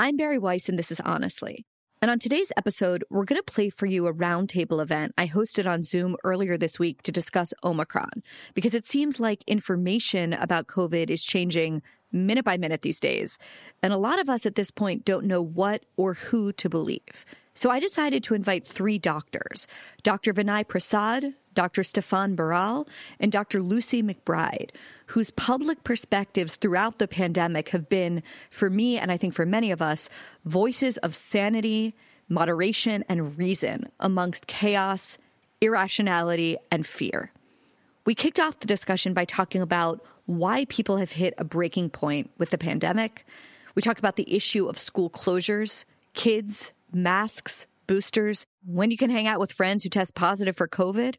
I'm Bari Weiss, and this is Honestly. And on today's episode, we're going to play for you a roundtable event I hosted on Zoom earlier this week to discuss Omicron, because it seems like information about COVID is changing minute by minute these days. And a lot of us at this point don't know what or who to believe. So I decided to invite three doctors Dr. Vinay Prasad, Dr. Stefan Baral, and Dr. Lucy McBride, whose public perspectives throughout the pandemic have been, for me and I think for many of us, voices of sanity, moderation, and reason amongst chaos, irrationality, and fear. We kicked off the discussion by talking about why people have hit a breaking point with the pandemic. We talked about the issue of school closures, kids, masks, boosters, when you can hang out with friends who test positive for COVID.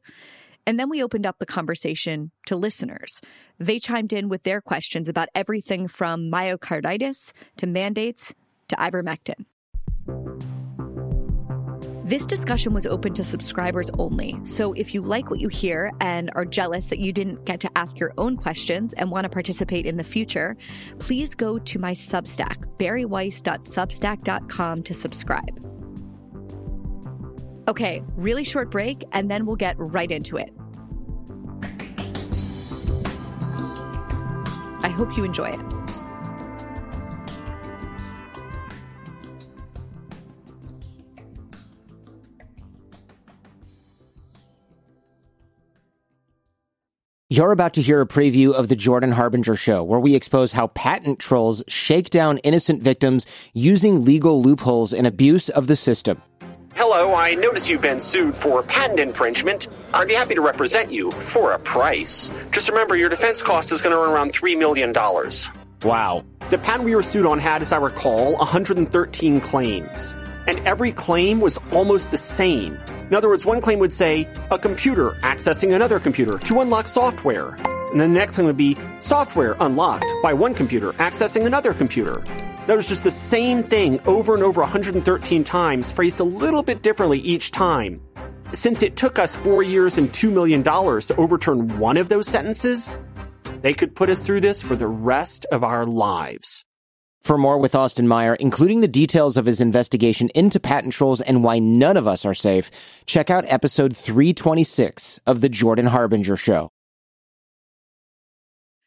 And then we opened up the conversation to listeners. They chimed in with their questions about everything from myocarditis to mandates to ivermectin. This discussion was open to subscribers only. So if you like what you hear and are jealous that you didn't get to ask your own questions and want to participate in the future, please go to my Substack, bariweiss.substack.com to subscribe. Okay, really short break, and then we'll get right into it. I hope you enjoy it. You're about to hear a preview of the Jordan Harbinger show, where we expose how patent trolls shake down innocent victims using legal loopholes and abuse of the system. Hello, I notice you've been sued for patent infringement. I'd be happy to represent you for a price. Just remember, your defense cost is going to run around $3 million. Wow. The patent we were sued on had, as I recall, 113 claims. And every claim was almost the same. In other words, one claim would say, a computer accessing another computer to unlock software. And the next thing would be software unlocked by one computer accessing another computer. That was just the same thing over and over 113 times, phrased a little bit differently each time. Since it took us four years and $2 million to overturn one of those sentences, they could put us through this for the rest of our lives. For more with Austin Meyer, including the details of his investigation into patent trolls and why none of us are safe, check out episode 326 of The Jordan Harbinger Show.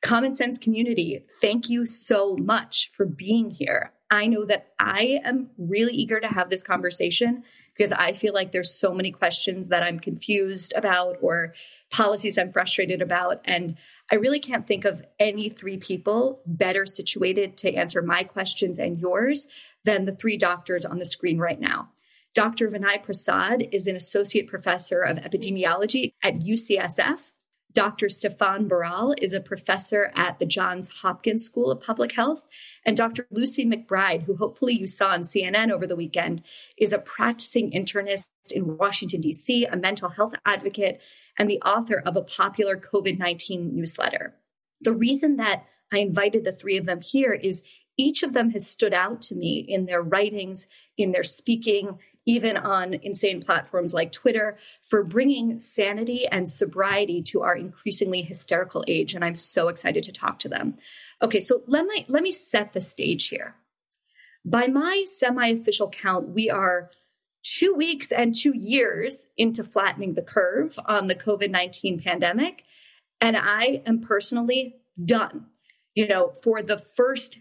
Common Sense community, thank you so much for being here. I know that I am really eager to have this conversation because I feel like there's so many questions that I'm confused about or policies I'm frustrated about. And I really can't think of any three people better situated to answer my questions and yours than the three doctors on the screen right now. Dr. Vinay Prasad is an associate professor of epidemiology at UCSF. Dr. Stefan Baral is a professor at the Johns Hopkins School of Public Health. And Dr. Lucy McBride, who hopefully you saw on CNN over the weekend, is a practicing internist in Washington, D.C., a mental health advocate, and the author of a popular COVID 19 newsletter. The reason that I invited the three of them here is each of them has stood out to me in their writings, in their speaking, even on insane platforms like Twitter, for bringing sanity and sobriety to our increasingly hysterical age. And I'm so excited to talk to them. Okay, so let me, let me set the stage here. By my semi official count, we are two weeks and two years into flattening the curve on the COVID 19 pandemic. And I am personally done. You know, for the first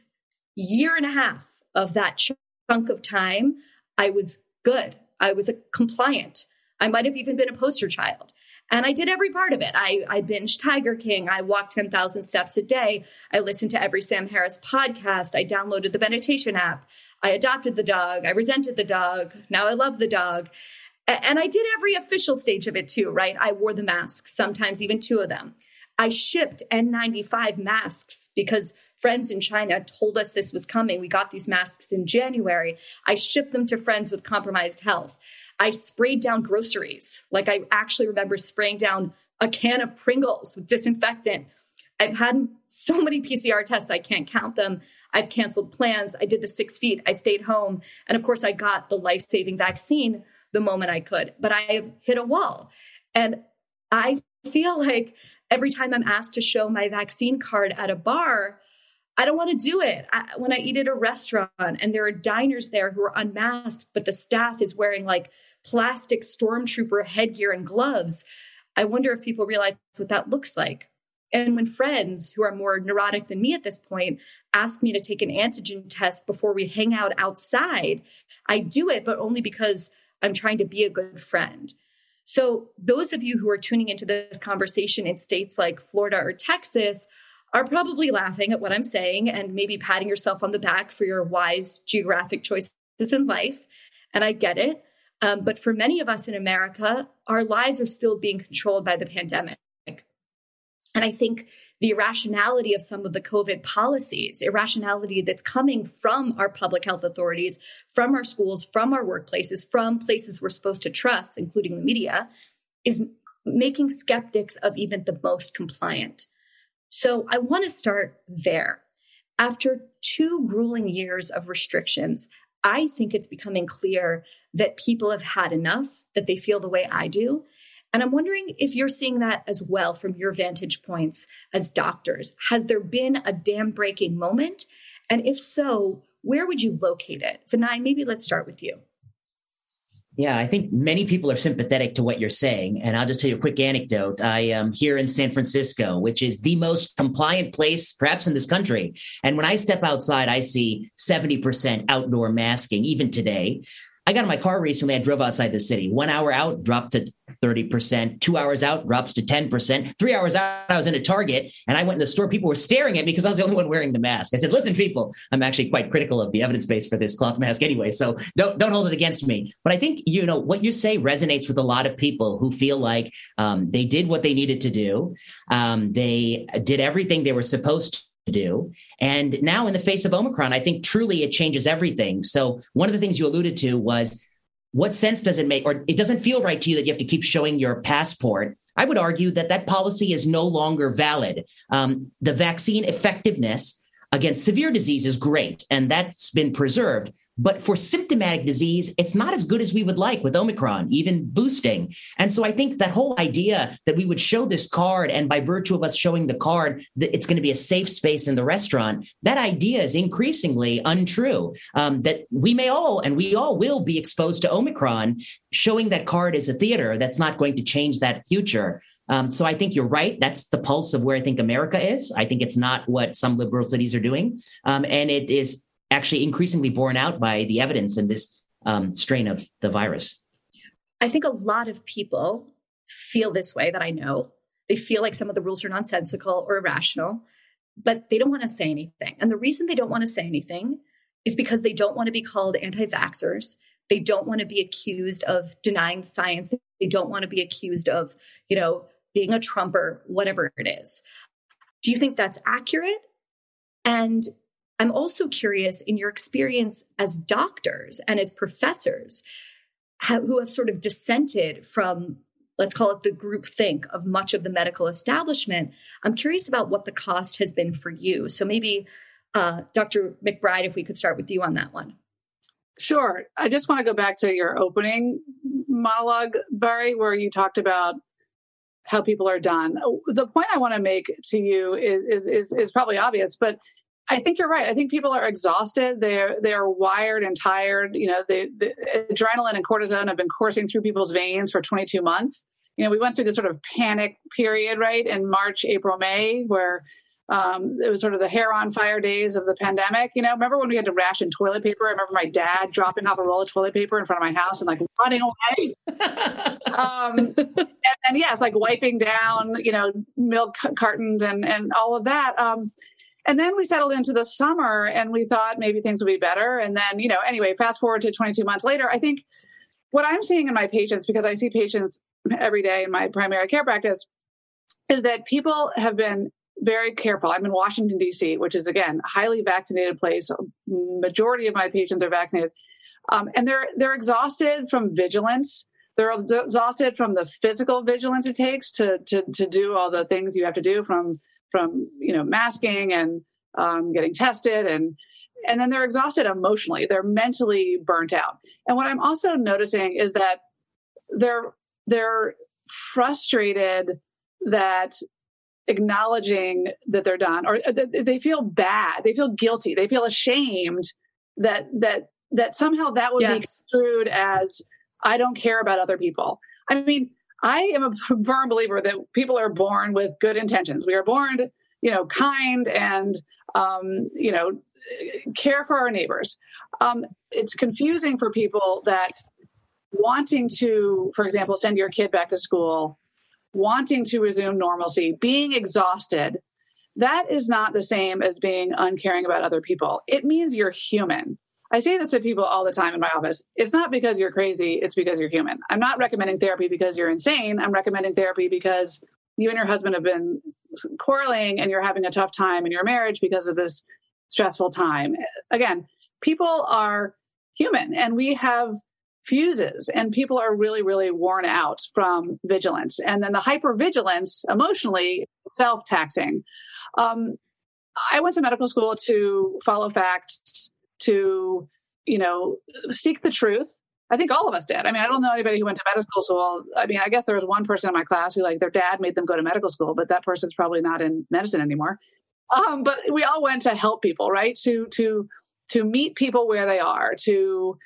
year and a half of that chunk of time, I was good. I was a compliant. I might have even been a poster child. And I did every part of it. I, I binged Tiger King. I walked 10,000 steps a day. I listened to every Sam Harris podcast. I downloaded the meditation app. I adopted the dog. I resented the dog. Now I love the dog. And I did every official stage of it too, right? I wore the mask, sometimes even two of them. I shipped N95 masks because friends in China told us this was coming. We got these masks in January. I shipped them to friends with compromised health. I sprayed down groceries. Like I actually remember spraying down a can of Pringles with disinfectant. I've had so many PCR tests, I can't count them. I've canceled plans. I did the six feet. I stayed home. And of course, I got the life saving vaccine the moment I could. But I have hit a wall. And I feel like every time I'm asked to show my vaccine card at a bar, I don't want to do it. I, when I eat at a restaurant and there are diners there who are unmasked, but the staff is wearing like plastic stormtrooper headgear and gloves, I wonder if people realize what that looks like. And when friends who are more neurotic than me at this point ask me to take an antigen test before we hang out outside, I do it, but only because I'm trying to be a good friend. So, those of you who are tuning into this conversation in states like Florida or Texas are probably laughing at what I'm saying and maybe patting yourself on the back for your wise geographic choices in life. And I get it. Um, but for many of us in America, our lives are still being controlled by the pandemic. And I think the irrationality of some of the COVID policies, irrationality that's coming from our public health authorities, from our schools, from our workplaces, from places we're supposed to trust, including the media, is making skeptics of even the most compliant. So I want to start there. After two grueling years of restrictions, I think it's becoming clear that people have had enough, that they feel the way I do, and I'm wondering if you're seeing that as well from your vantage points as doctors. Has there been a dam breaking moment? And if so, where would you locate it? Vinay, maybe let's start with you. Yeah, I think many people are sympathetic to what you're saying. And I'll just tell you a quick anecdote. I am here in San Francisco, which is the most compliant place perhaps in this country. And when I step outside, I see 70% outdoor masking, even today. I got in my car recently. I drove outside the city. One hour out, dropped to 30%. Two hours out, drops to 10%. Three hours out, I was in a Target and I went in the store. People were staring at me because I was the only one wearing the mask. I said, listen, people, I'm actually quite critical of the evidence base for this cloth mask anyway. So don't, don't hold it against me. But I think, you know, what you say resonates with a lot of people who feel like um, they did what they needed to do. Um, they did everything they were supposed to do. And now, in the face of Omicron, I think truly it changes everything. So, one of the things you alluded to was what sense does it make, or it doesn't feel right to you that you have to keep showing your passport. I would argue that that policy is no longer valid. Um, the vaccine effectiveness against severe disease is great, and that's been preserved. But for symptomatic disease, it's not as good as we would like with Omicron, even boosting. And so I think that whole idea that we would show this card, and by virtue of us showing the card, that it's going to be a safe space in the restaurant, that idea is increasingly untrue. Um, that we may all, and we all will be exposed to Omicron, showing that card is a theater that's not going to change that future. Um, so I think you're right. That's the pulse of where I think America is. I think it's not what some liberal cities are doing. Um, and it is actually increasingly borne out by the evidence in this um, strain of the virus. I think a lot of people feel this way that I know. They feel like some of the rules are nonsensical or irrational, but they don't want to say anything. And the reason they don't want to say anything is because they don't want to be called anti vaxxers. They don't want to be accused of denying science. Don't want to be accused of, you know, being a Trumper, whatever it is. Do you think that's accurate? And I'm also curious in your experience as doctors and as professors who have sort of dissented from, let's call it the group think of much of the medical establishment. I'm curious about what the cost has been for you. So maybe, uh, Dr. McBride, if we could start with you on that one. Sure. I just want to go back to your opening monologue, Bari, where you talked about how people are done. The point I want to make to you is, is is is, probably obvious, but I think you're right. I think people are exhausted. They're they're wired and tired. You know, the, the adrenaline and cortisone have been coursing through people's veins for 22 months. You know, we went through this sort of panic period, right, in March, April, May, where um, it was sort of the hair on fire days of the pandemic. You know, remember when we had to ration toilet paper? I remember my dad dropping off a roll of toilet paper in front of my house and like running away. um, and, and yes, like wiping down, you know, milk cartons and and all of that. Um, and then we settled into the summer and we thought maybe things would be better. And then, you know, anyway, fast forward to 22 months later, I think what I'm seeing in my patients, because I see patients every day in my primary care practice, is that people have been very careful. I'm in Washington D.C., which is again a highly vaccinated place. Majority of my patients are vaccinated, um, and they're they're exhausted from vigilance. They're exhausted from the physical vigilance it takes to to to do all the things you have to do from from you know masking and um, getting tested and and then they're exhausted emotionally. They're mentally burnt out. And what I'm also noticing is that they're they're frustrated that acknowledging that they're done or uh, they feel bad they feel guilty they feel ashamed that that that somehow that would yes. be construed as i don't care about other people. I mean i am a firm believer that people are born with good intentions. We are born you know kind and um, you know care for our neighbors. Um, it's confusing for people that wanting to for example send your kid back to school wanting to resume normalcy, being exhausted, that is not the same as being uncaring about other people. It means you're human. I say this to people all the time in my office. It's not because you're crazy, it's because you're human. I'm not recommending therapy because you're insane. I'm recommending therapy because you and your husband have been quarreling and you're having a tough time in your marriage because of this stressful time. Again, people are human and we have fuses and people are really really worn out from vigilance. And then the hypervigilance emotionally self-taxing. Um, i went to medical school to follow facts to you know seek the truth. I think all of us did. I mean i don't know anybody who went to medical school. I mean i guess there was one person in my class who like their dad made them go to medical school but that person's probably not in medicine anymore. Um, but we all went to help people right? To to to meet people where they are to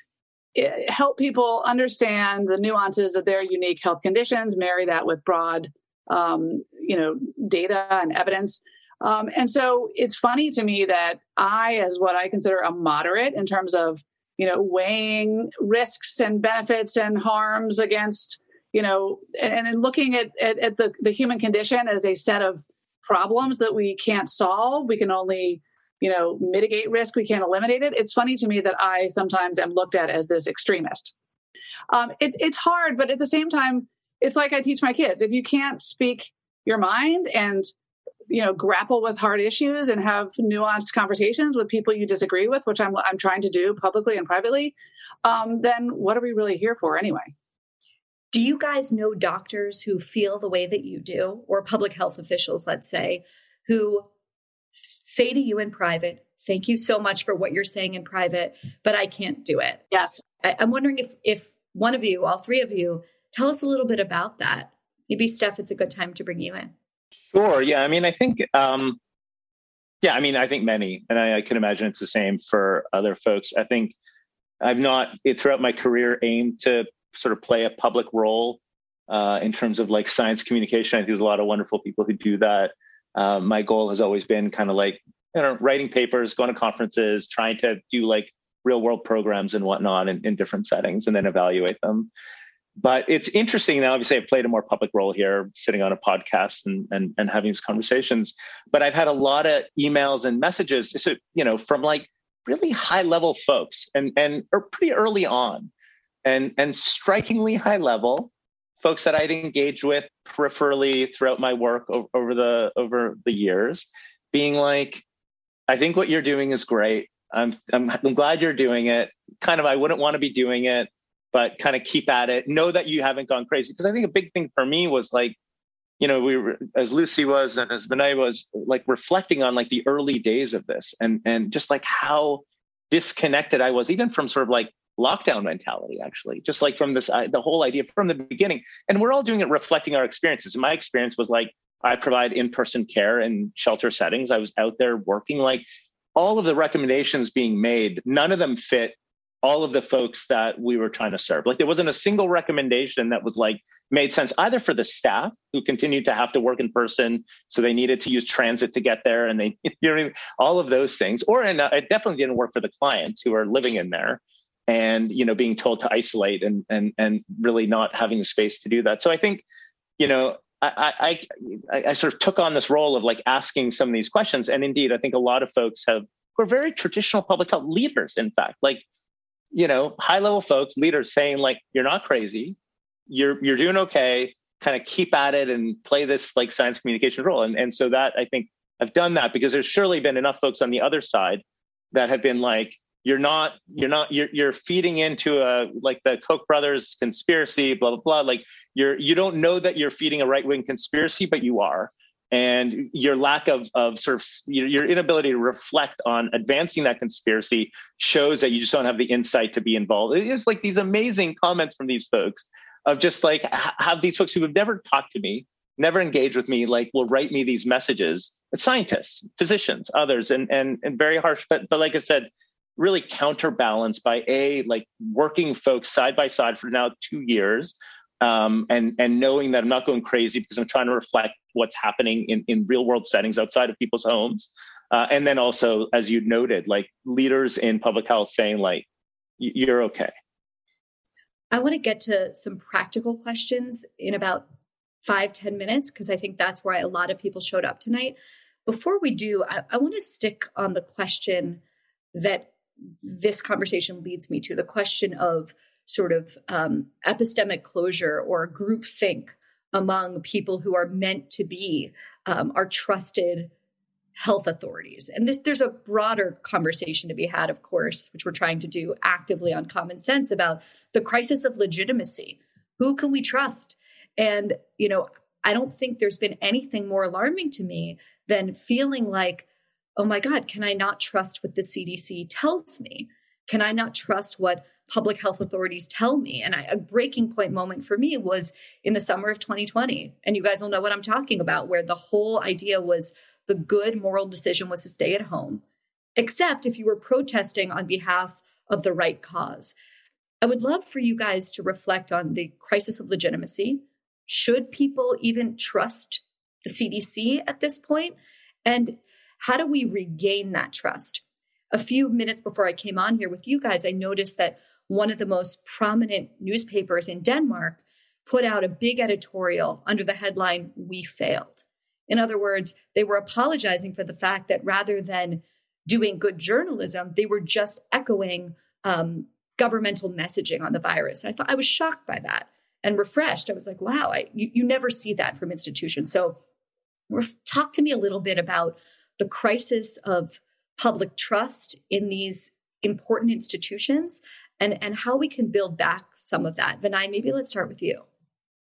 help people understand the nuances of their unique health conditions, marry that with broad, um, you know, data and evidence. Um, and so it's funny to me that I, as what I consider a moderate in terms of, you know, weighing risks and benefits and harms against, you know, and, and looking at, at, at the, the human condition as a set of problems that we can't solve. We can only you know, mitigate risk, we can't eliminate it. It's funny to me that I sometimes am looked at as this extremist. Um, it, it's hard, but at the same time, it's like I teach my kids. If you can't speak your mind and you know grapple with hard issues and have nuanced conversations with people you disagree with, which I'm I'm trying to do publicly and privately, um, then what are we really here for anyway? Do you guys know doctors who feel the way that you do, or public health officials, let's say, who say to you in private, thank you so much for what you're saying in private, but I can't do it. Yes. I, am wondering if if one of you, all three of you, tell us a little bit about that. Maybe Steph, it's a good time to bring you in. Sure. Yeah. I mean, I think um yeah, I mean, I think many, and I, I can imagine it's the same for other folks. I think I've not throughout my career aimed to sort of play a public role uh, in terms of like science communication. I think there's a lot of wonderful people who do that uh, my goal has always been kind of like you know writing papers, going to conferences, trying to do like real world programs and whatnot in, in different settings, and then evaluate them. But it's interesting now. Obviously, I've played a more public role here, sitting on a podcast and and, and having these conversations. But I've had a lot of emails and messages, so, you know, from like really high level folks, and and or pretty early on, and and strikingly high level folks that I'd engaged with peripherally throughout my work over the over the years, being like, I think what you're doing is great. I'm, I'm I'm glad you're doing it. Kind of, I wouldn't want to be doing it, but kind of keep at it. Know that you haven't gone crazy. Because I think a big thing for me was like, you know, we were as Lucy was and as Vinay was like reflecting on like the early days of this and and just like how disconnected I was, even from sort of like lockdown mentality actually just like from this uh, the whole idea from the beginning. And we're all doing it reflecting our experiences. My experience was like i provide in-person care in shelter settings. I was out there working. Like all of the recommendations being made none of them fit all of the folks that we were trying to serve. Like there wasn't a single recommendation that was like made sense either for the staff who continued to have to work in person so they needed to use transit to get there and they you know all of those things. Or and it definitely didn't work for the clients who are living in there and you know being told to isolate and and and really not having the space to do that so i think you know I, I, I sort of took on this role of like asking some of these questions, and indeed, I think a lot of folks have who are very traditional public health leaders. In fact, like you know, high level folks, leaders saying like, "You're not crazy, you're you're doing okay. Kind of keep at it and play this like science communication role." And and so that I think I've done that because there's surely been enough folks on the other side that have been like, you're not you're not you're you're feeding into a like the koch brothers conspiracy blah blah blah like you're you don't know that you're feeding a right-wing conspiracy but you are and your lack of of sort of your inability to reflect on advancing that conspiracy shows that you just don't have the insight to be involved it's like these amazing comments from these folks of just like have these folks who have never talked to me never engage with me, like will write me these messages. Scientists, physicians, others, and and and very harsh. But but like I said, really counterbalanced by a like working folks side by side for now two years, um, and and knowing that I'm not going crazy because I'm trying to reflect what's happening in in real world settings outside of people's homes, uh, and then also as you noted, like leaders in public health saying like you're okay. I want to get to some practical questions in about five ten minutes because I think that's why a lot of people showed up tonight. Before we do, I, I want to stick on the question that this conversation leads me to the question of sort of um, epistemic closure or group think among people who are meant to be um, our trusted health authorities. And this, there's a broader conversation to be had, of course, which we're trying to do actively on common sense about the crisis of legitimacy. Who can we trust? And, you know, I don't think there's been anything more alarming to me than feeling like, oh my God, can I not trust what the CDC tells me? Can I not trust what public health authorities tell me? And I, a breaking point moment for me was in the summer of 2020. And you guys will know what I'm talking about, where the whole idea was the good moral decision was to stay at home, except if you were protesting on behalf of the right cause. I would love for you guys to reflect on the crisis of legitimacy. Should people even trust the CDC at this point? And how do we regain that trust? A few minutes before I came on here with you guys, I noticed that one of the most prominent newspapers in Denmark put out a big editorial under the headline, We Failed. In other words, they were apologizing for the fact that rather than doing good journalism, they were just echoing um, governmental messaging on the virus. And I thought I was shocked by that and refreshed. I was like, wow, I, you, you never see that from institutions. So, talk to me a little bit about the crisis of public trust in these important institutions and, and how we can build back some of that. Vinay, maybe let's start with you.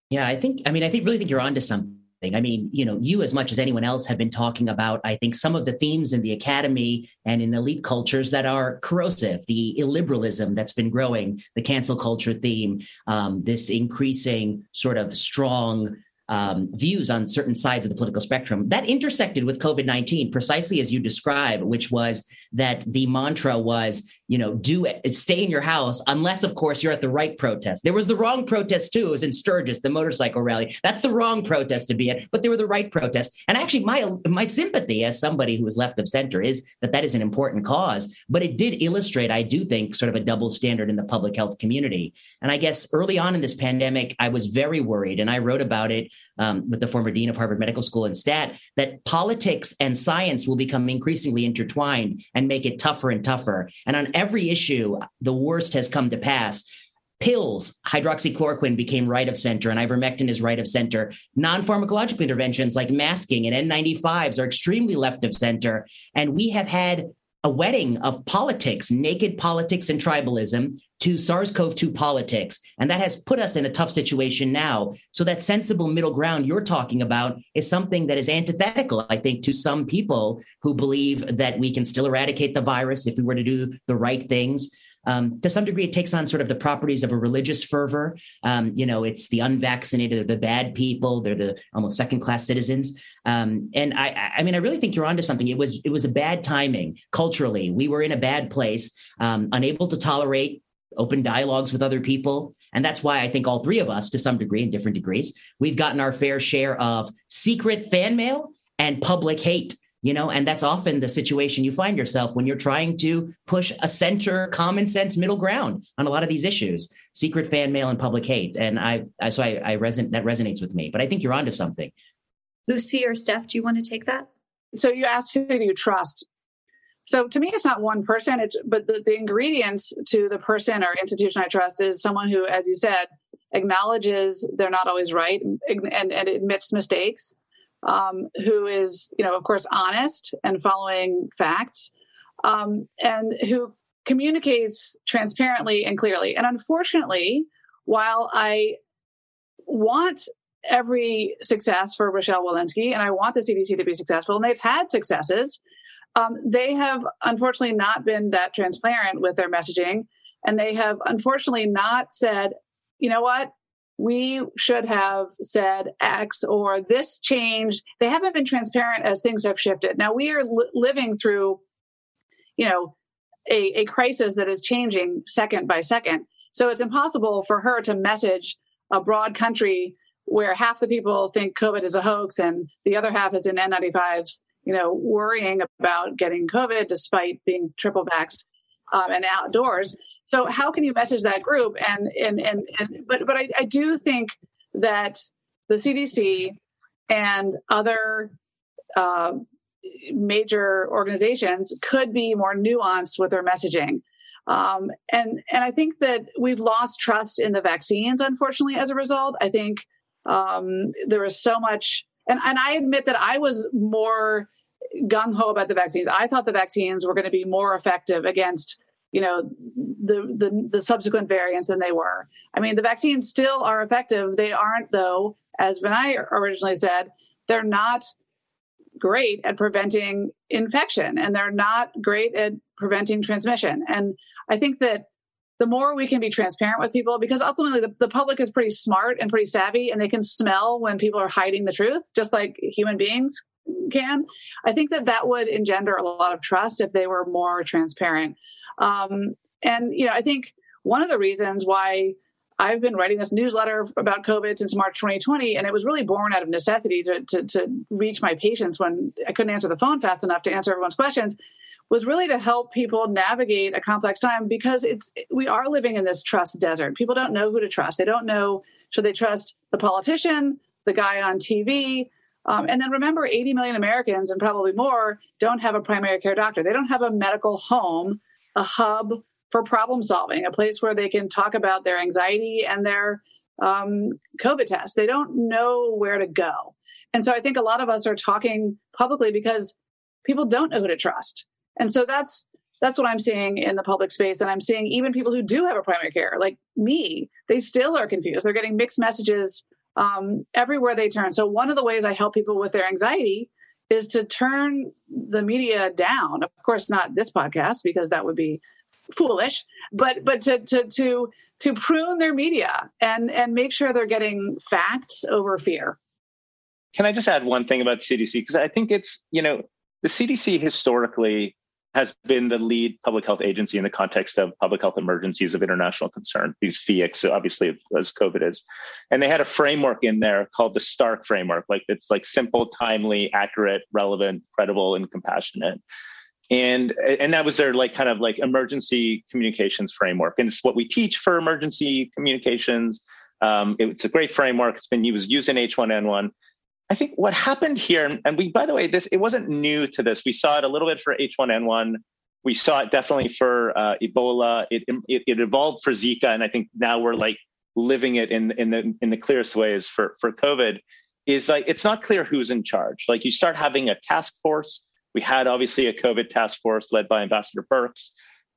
Yeah, I think, I mean, I think really think you're onto something I mean, you know, you as much as anyone else have been talking about, I think, some of the themes in the academy and in elite cultures that are corrosive, the illiberalism that's been growing, the cancel culture theme, um, this increasing sort of strong um, views on certain sides of the political spectrum that intersected with COVID 19, precisely as you describe, which was that the mantra was, you know, do it, stay in your house, unless, of course, you're at the right protest. There was the wrong protest too. It was in Sturgis, the motorcycle rally. That's the wrong protest to be at, but they were the right protests. And actually, my my sympathy as somebody who was left of center is that that is an important cause. But it did illustrate, I do think, sort of a double standard in the public health community. And I guess early on in this pandemic, I was very worried, and I wrote about it um, with the former dean of Harvard Medical School and Stat that politics and science will become increasingly intertwined and make it tougher and tougher. And on every issue, the worst has come to pass. Pills, hydroxychloroquine became right of center, and ivermectin is right of center. Non pharmacological interventions like masking and N95s are extremely left of center. And we have had a wedding of politics, naked politics and tribalism to SARS CoV 2 politics. And that has put us in a tough situation now. So, that sensible middle ground you're talking about is something that is antithetical, I think, to some people who believe that we can still eradicate the virus if we were to do the right things. Um, to some degree, it takes on sort of the properties of a religious fervor. Um, you know, it's the unvaccinated, the bad people, they're the almost second class citizens. Um, and I, I mean, I really think you're onto something. It was, it was a bad timing culturally. We were in a bad place, um, unable to tolerate open dialogues with other people. And that's why I think all three of us, to some degree, in different degrees, we've gotten our fair share of secret fan mail and public hate. You know, and that's often the situation you find yourself when you're trying to push a center, common sense middle ground on a lot of these issues. Secret fan mail and public hate, and I, I so I, I reson- that resonates with me. But I think you're onto something. Lucy or Steph, do you want to take that? So you asked who do you trust? So to me, it's not one person, it's, but the, the ingredients to the person or institution I trust is someone who, as you said, acknowledges they're not always right and, and, admits mistakes, um, who is, you know, of course, honest and following facts, um, and who communicates transparently and clearly. And unfortunately, while I want every success for Rochelle Walensky and I want the CDC to be successful, and they've had successes, um, they have unfortunately not been that transparent with their messaging. And they have unfortunately not said, you know what? we should have said X or this changed. They haven't been transparent as things have shifted. Now we are li- living through, you know, a, a crisis that is changing second by second. So it's impossible for her to message a broad country where half the people think COVID is a hoax and the other half is in N95s, you know, worrying about getting COVID despite being triple vaxxed um, and outdoors. So how can you message that group? And and and, and but but I, I do think that the CDC and other uh, major organizations could be more nuanced with their messaging. Um, and and I think that we've lost trust in the vaccines, unfortunately, as a result. I think um, there was so much, and and I admit that I was more gung ho about the vaccines. I thought the vaccines were going to be more effective against you know the, the the subsequent variants than they were. I mean, the vaccines still are effective. They aren't, though, as Vinay originally said, they're not great at preventing infection and they're not great at preventing transmission. And I think that the more we can be transparent with people, because ultimately the, the public is pretty smart and pretty savvy and they can smell when people are hiding the truth, just like human beings can. I think that that would engender a lot of trust if they were more transparent. Um, and, you know, I think one of the reasons why I've been writing this newsletter about COVID since March 2020, and it was really born out of necessity to, to, to reach my patients when I couldn't answer the phone fast enough to answer everyone's questions was really to help people navigate a complex time because it's we are living in this trust desert. People don't know who to trust. They don't know should they trust the politician, the guy on TV, um, and then remember, 80 million Americans and probably more don't have a primary care doctor. They don't have a medical home, a hub for problem solving, a place where they can talk about their anxiety and their um, COVID test. They don't know where to go. And so I think a lot of us are talking publicly because people don't know who to trust. And so that's that's what I'm seeing in the public space. And I'm seeing even people who do have a primary care, like me, they still are confused. They're getting mixed messages um, everywhere they turn. So one of the ways I help people with their anxiety is to turn the media down. Of course, not this podcast because that would be foolish, but but to to to to prune their media and and make sure they're getting facts over fear. Can I just add one thing about CDC because I think it's you know the CDC historically has been the lead public health agency in the context of public health emergencies of international concern. These PHEICs, obviously, as COVID is, and they had a framework in there called the STARCC framework. Like it's like simple, timely, accurate, relevant, credible, and compassionate. And and that was their like kind of like emergency communications framework, and it's what we teach for emergency communications. Um, it's a great framework. It's been used in H1N1. I think what happened here, and we, by the way, this it wasn't new to this. We saw it a little bit for H1N1. We saw it definitely for uh, Ebola. It, it, it evolved for Zika, and I think now we're like living it in in the in the clearest ways for for COVID. Is like it's not clear who's in charge. Like you start having a task force. We had obviously a COVID task force led by Ambassador Birx.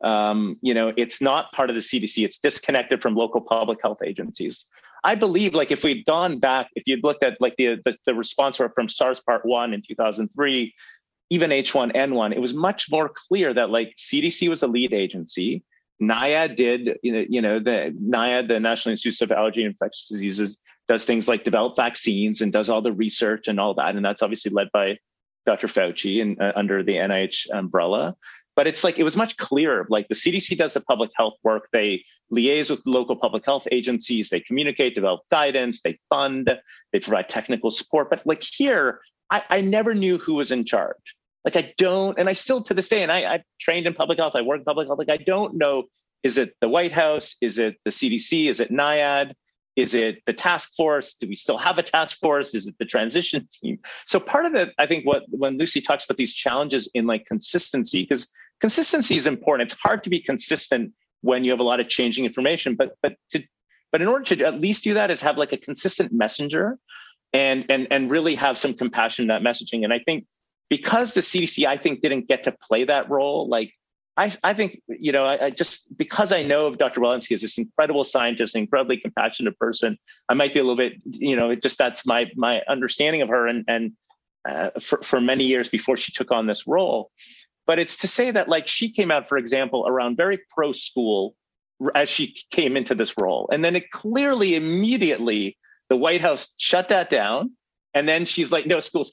Um, you know, it's not part of the CDC. It's disconnected from local public health agencies. I believe like if we'd gone back, if you'd looked at like the, the, the response from SARS part one in 2003, even H1N1, it was much more clear that like CDC was a lead agency. NIAID did, you know, you know, the NIAID, the National Institute of Allergy and Infectious Diseases, does things like develop vaccines and does all the research and all that. And that's obviously led by Dr. Fauci and uh, under the NIH umbrella but it's like it was much clearer. Like the cdc does the public health work. They liaise with local public health agencies. They communicate develop guidance. They fund. They provide technical support. But like here i, I never knew who was in charge. Like i don't and i still to this day and I, i trained in public health. I work in public health. Like i don't know is it the white house? Is it the cdc is it niaid is it the task force? Do we still have a task force? Is it the transition team? So part of it, I think, what when Lucy talks about these challenges in like consistency, because consistency is important. It's hard to be consistent when you have a lot of changing information, but but to but in order to at least do that is have like a consistent messenger and and and really have some compassion in that messaging. And I think because the CDC, I think, didn't get to play that role, like I, I think, you know, I, I, just because I know of Dr. Walensky as this incredible scientist, incredibly compassionate person, I might be a little bit, you know, just that's my my understanding of her and and uh, for, for many years before she took on this role. But it's to say that like she came out, for example, around very pro school as she came into this role. And then it clearly, immediately, the White House shut that down. And then she's like, no, schools.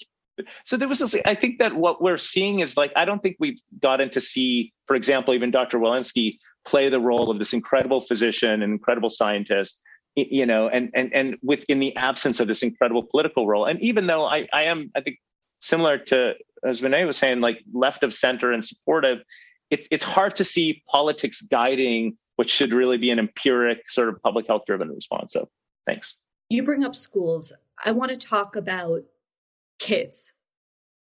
So there was this, I think that what we're seeing is like, I don't think we've gotten to see, for example, even Dr. Walensky play the role of this incredible physician and incredible scientist, you know, and, and, and within the absence of this incredible political role. And even though I, I am, I think similar to, as Vinay was saying, like left of center and supportive, it's it's hard to see politics guiding what should really be an empiric sort of public health driven response. So thanks. You bring up schools. I want to talk about kids,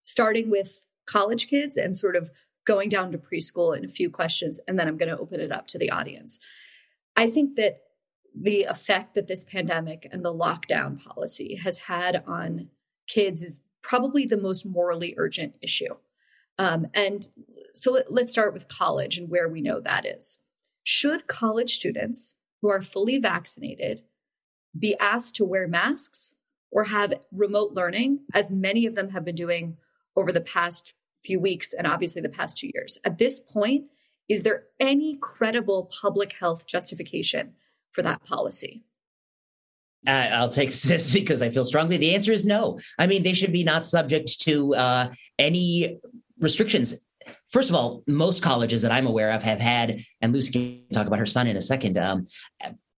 starting with college kids and sort of going down to preschool in a few questions, and then I'm going to open it up to the audience. I think that the effect that this pandemic and the lockdown policy has had on kids is probably the most morally urgent issue. Um, and so let, let's start with college and where we know that is. Should college students who are fully vaccinated be asked to wear masks or have remote learning, as many of them have been doing over the past few weeks and obviously the past two years? At this point, is there any credible public health justification for that policy? I'll take this because I feel strongly. The answer is no. I mean, they should be not subject to uh, any restrictions first of all, most colleges that I'm aware of have had, and Lucy can talk about her son in a second, um,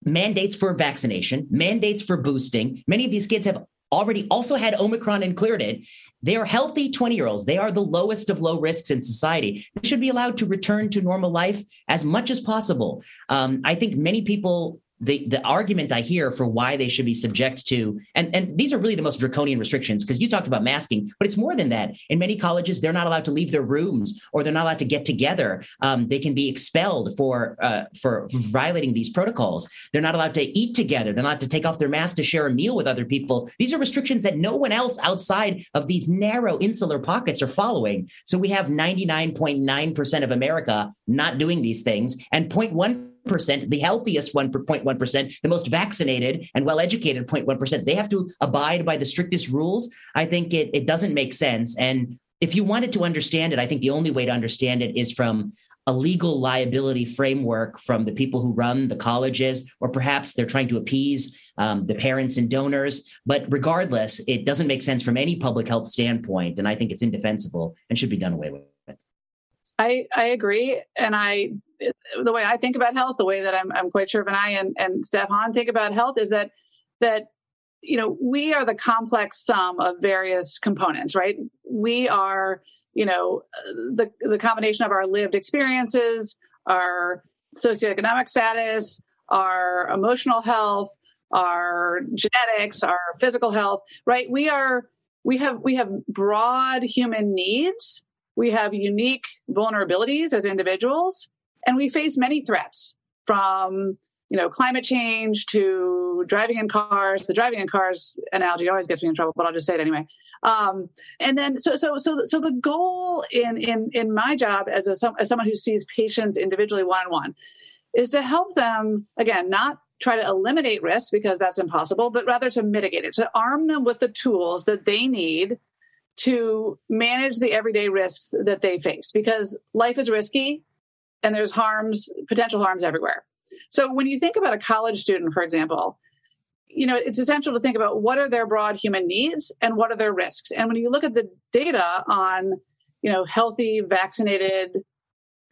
mandates for vaccination, mandates for boosting. Many of these kids have already also had Omicron and cleared it. They are healthy 20 year olds. They are the lowest of low risks in society. They should be allowed to return to normal life as much as possible. Um, I think many people the the argument I hear for why they should be subject to and and these are really the most draconian restrictions because you talked about masking, but it's more than that. In many colleges, they're not allowed to leave their rooms or they're not allowed to get together. Um, they can be expelled for uh, for violating these protocols. They're not allowed to eat together. They're not to take off their mask to share a meal with other people. These are restrictions that no one else outside of these narrow insular pockets are following. So we have 99.9% of America not doing these things and 0.1 percent, the healthiest 1.1%, the most vaccinated and well educated 0.1%, they have to abide by the strictest rules. I think it, it doesn't make sense. And if you wanted to understand it, I think the only way to understand it is from a legal liability framework from the people who run the colleges, or perhaps they're trying to appease um, the parents and donors. But regardless, it doesn't make sense from any public health standpoint. And I think it's indefensible and should be done away with. I, I agree. And I the way I think about health, the way that I'm, I'm quite sure Vinay and, I and Stefan think about health is that that you know we are the complex sum of various components, right? We are you know the the combination of our lived experiences, our socioeconomic status, our emotional health, our genetics, our physical health, right? We are we have we have broad human needs we have unique vulnerabilities as individuals and we face many threats from you know climate change to driving in cars. The driving in cars analogy always gets me in trouble but i'll just say it anyway. Um, and then so so so so the goal in in in my job as a as someone who sees patients individually one on one is to help them again not try to eliminate risk because that's impossible but rather to mitigate it to arm them with the tools that they need to manage the everyday risks that they face. Because life is risky and there's harms, potential harms everywhere. So when you think about a college student, for example, you know, it's essential to think about what are their broad human needs and what are their risks. And when you look at the data on, you know, healthy, vaccinated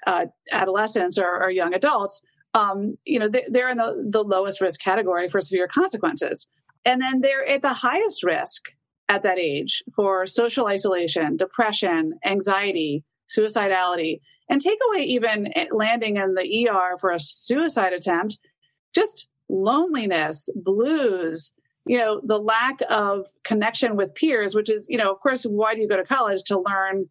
uh, adolescents or, or, young adults, um, you know, they, they're in the, the lowest risk category for severe consequences. And then they're at the highest risk at that age for social isolation, depression, anxiety, suicidality, and take away even landing in the ER for a suicide attempt, just loneliness, blues, you know, the lack of connection with peers, which is, you know, of course, why do you go to college to learn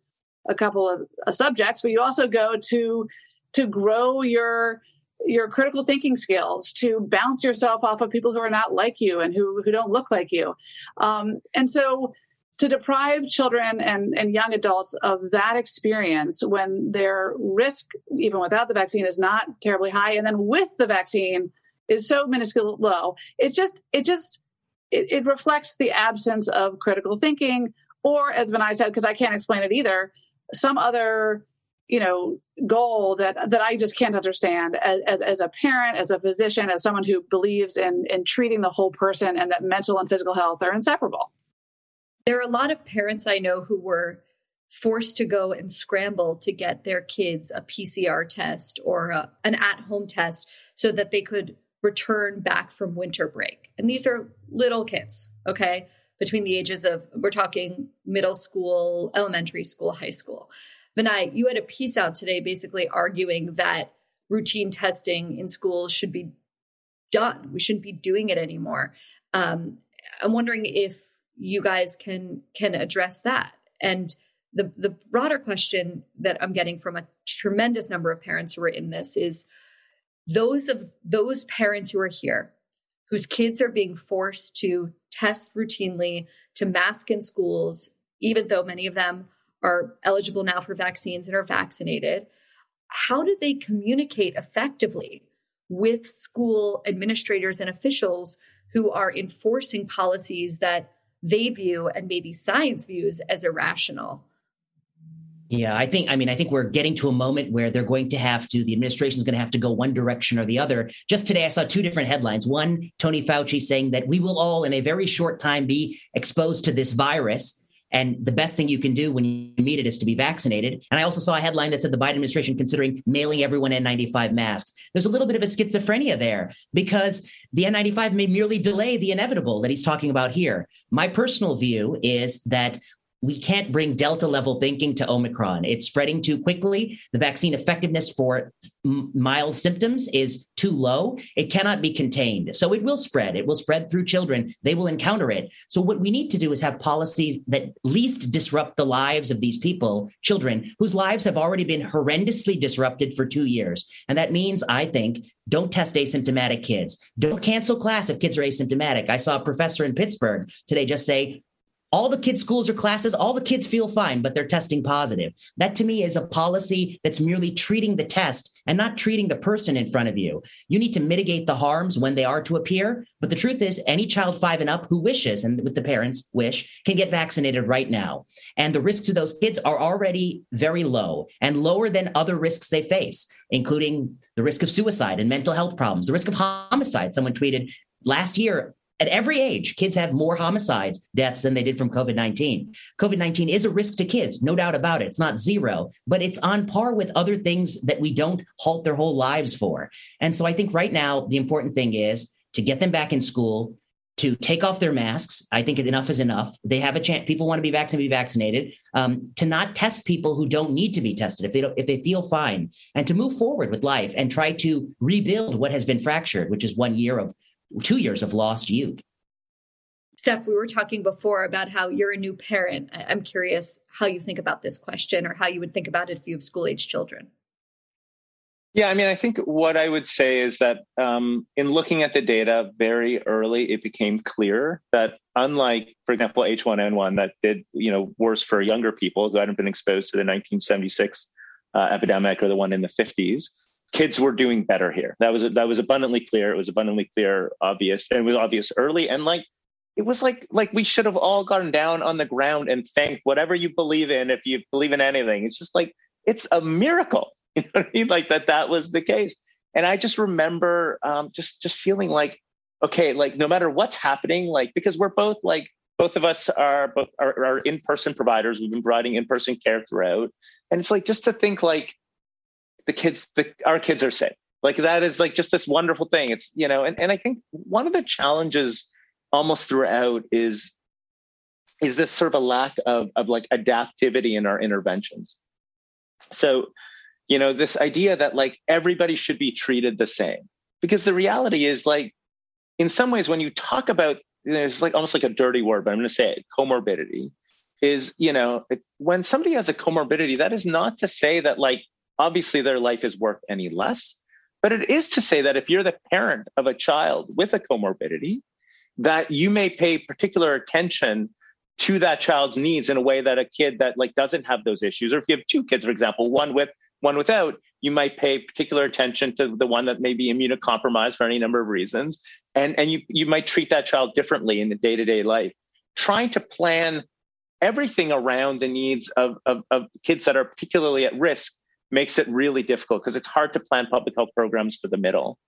a couple of uh, subjects, but you also go to to grow your your critical thinking skills to bounce yourself off of people who are not like you and who, who don't look like you. Um, and so to deprive children and, and young adults of that experience when their risk, even without the vaccine, is not terribly high, and then with the vaccine is so minuscule low, it just it just it, it reflects the absence of critical thinking, or as Vinay said, because I can't explain it either, some other you know goal that that I just can't understand as, as, as a parent, as a physician, as someone who believes in in treating the whole person and that mental and physical health are inseparable. There are a lot of parents I know who were forced to go and scramble to get their kids a PCR test or a, an at home test so that they could return back from winter break. And these are little kids, okay, between the ages of, we're talking middle school, elementary school, high school. Vinay, you had a piece out today basically arguing that routine testing in schools should be done. We shouldn't be doing it anymore. Um, I'm wondering if you guys can can address that. And the the broader question that I'm getting from a tremendous number of parents who are in this is those of those parents who are here whose kids are being forced to test routinely to mask in schools even though many of them are eligible now for vaccines and are vaccinated how do they communicate effectively with school administrators and officials who are enforcing policies that they view and maybe science views as irrational yeah, I think, I mean, I think we're getting to a moment where they're going to have to, the administration is going to have to go one direction or the other. Just today, I saw two different headlines. One, Tony Fauci saying that we will all, in a very short time, be exposed to this virus. And the best thing you can do when you meet it is to be vaccinated. And I also saw a headline that said the Biden administration considering mailing everyone N95 masks. There's a little bit of a schizophrenia there because the N95 may merely delay the inevitable that he's talking about here. My personal view is that we can't bring delta level thinking to omicron. It's spreading too quickly. The vaccine effectiveness for mild symptoms is too low. It cannot be contained. So it will spread. It will spread through children. They will encounter it. So what we need to do is have policies that least disrupt the lives of these people children whose lives have already been horrendously disrupted for 2 years. And that means i think don't test asymptomatic kids. Don't cancel class if kids are asymptomatic. I saw a professor in Pittsburgh today just say, all the kids' schools or classes, all the kids feel fine, but they're testing positive. That to me is a policy that's merely treating the test and not treating the person in front of you. You need to mitigate the harms when they are to appear. But the truth is, any child five and up who wishes, and with the parents wish, can get vaccinated right now. And the risks to those kids are already very low and lower than other risks they face, including the risk of suicide and mental health problems, the risk of homicide. Someone tweeted last year, at every age, kids have more homicides, deaths than they did from COVID 19. COVID 19 is a risk to kids, no doubt about it. It's not zero, but it's on par with other things that we don't halt their whole lives for. And so I think right now, the important thing is to get them back in school, to take off their masks. I think enough is enough. They have a chance. People want to be vaccinated, be vaccinated. Um, to not test people who don't need to be tested if they don't, if they feel fine, and to move forward with life and try to rebuild what has been fractured, which is one year of two years of lost youth. Steph, we were talking before about how you're a new parent. I'm curious how you think about this question or how you would think about it if you have school age children. Yeah, I mean, I think what I would say is that um, in looking at the data very early, it became clear that unlike, for example, H1N1 that did you know worse for younger people who hadn't been exposed to the 1976 uh, epidemic or the one in the 50s, kids were doing better here. That was that was abundantly clear. It was abundantly clear, obvious, and it was obvious early. And like it was like like we should have all gotten down on the ground and thanked whatever you believe in. If you believe in anything, it's just like it's a miracle. You know what I mean? Like that that was the case. And I just remember um, just just feeling like okay, like no matter what's happening, like because we're both like both of us are are, are in person providers. We've been providing in person care throughout, and it's like just to think like the kids, the, our kids are safe. Like that is like just this wonderful thing. It's, you know, and, and I think one of the challenges almost throughout is, is this sort of a lack of, of like adaptivity in our interventions. So, you know, this idea that like everybody should be treated the same, because the reality is like, in some ways, when you talk about, there's like almost like a dirty word, but I'm going to say it, comorbidity is, you know, when somebody has a comorbidity, that is not to say that like obviously their life is worth any less. But it is to say that if you're the parent of a child with a comorbidity, that you may pay particular attention to that child's needs in a way that a kid that like doesn't have those issues, or if you have two kids, for example, one with one without, you might pay particular attention to the one that may be immunocompromised for any number of reasons, and and you you might treat that child differently in the day to day life. Trying to plan everything around the needs of, of, of kids that are particularly at risk makes it really difficult because it's hard to plan public health programs for the middle.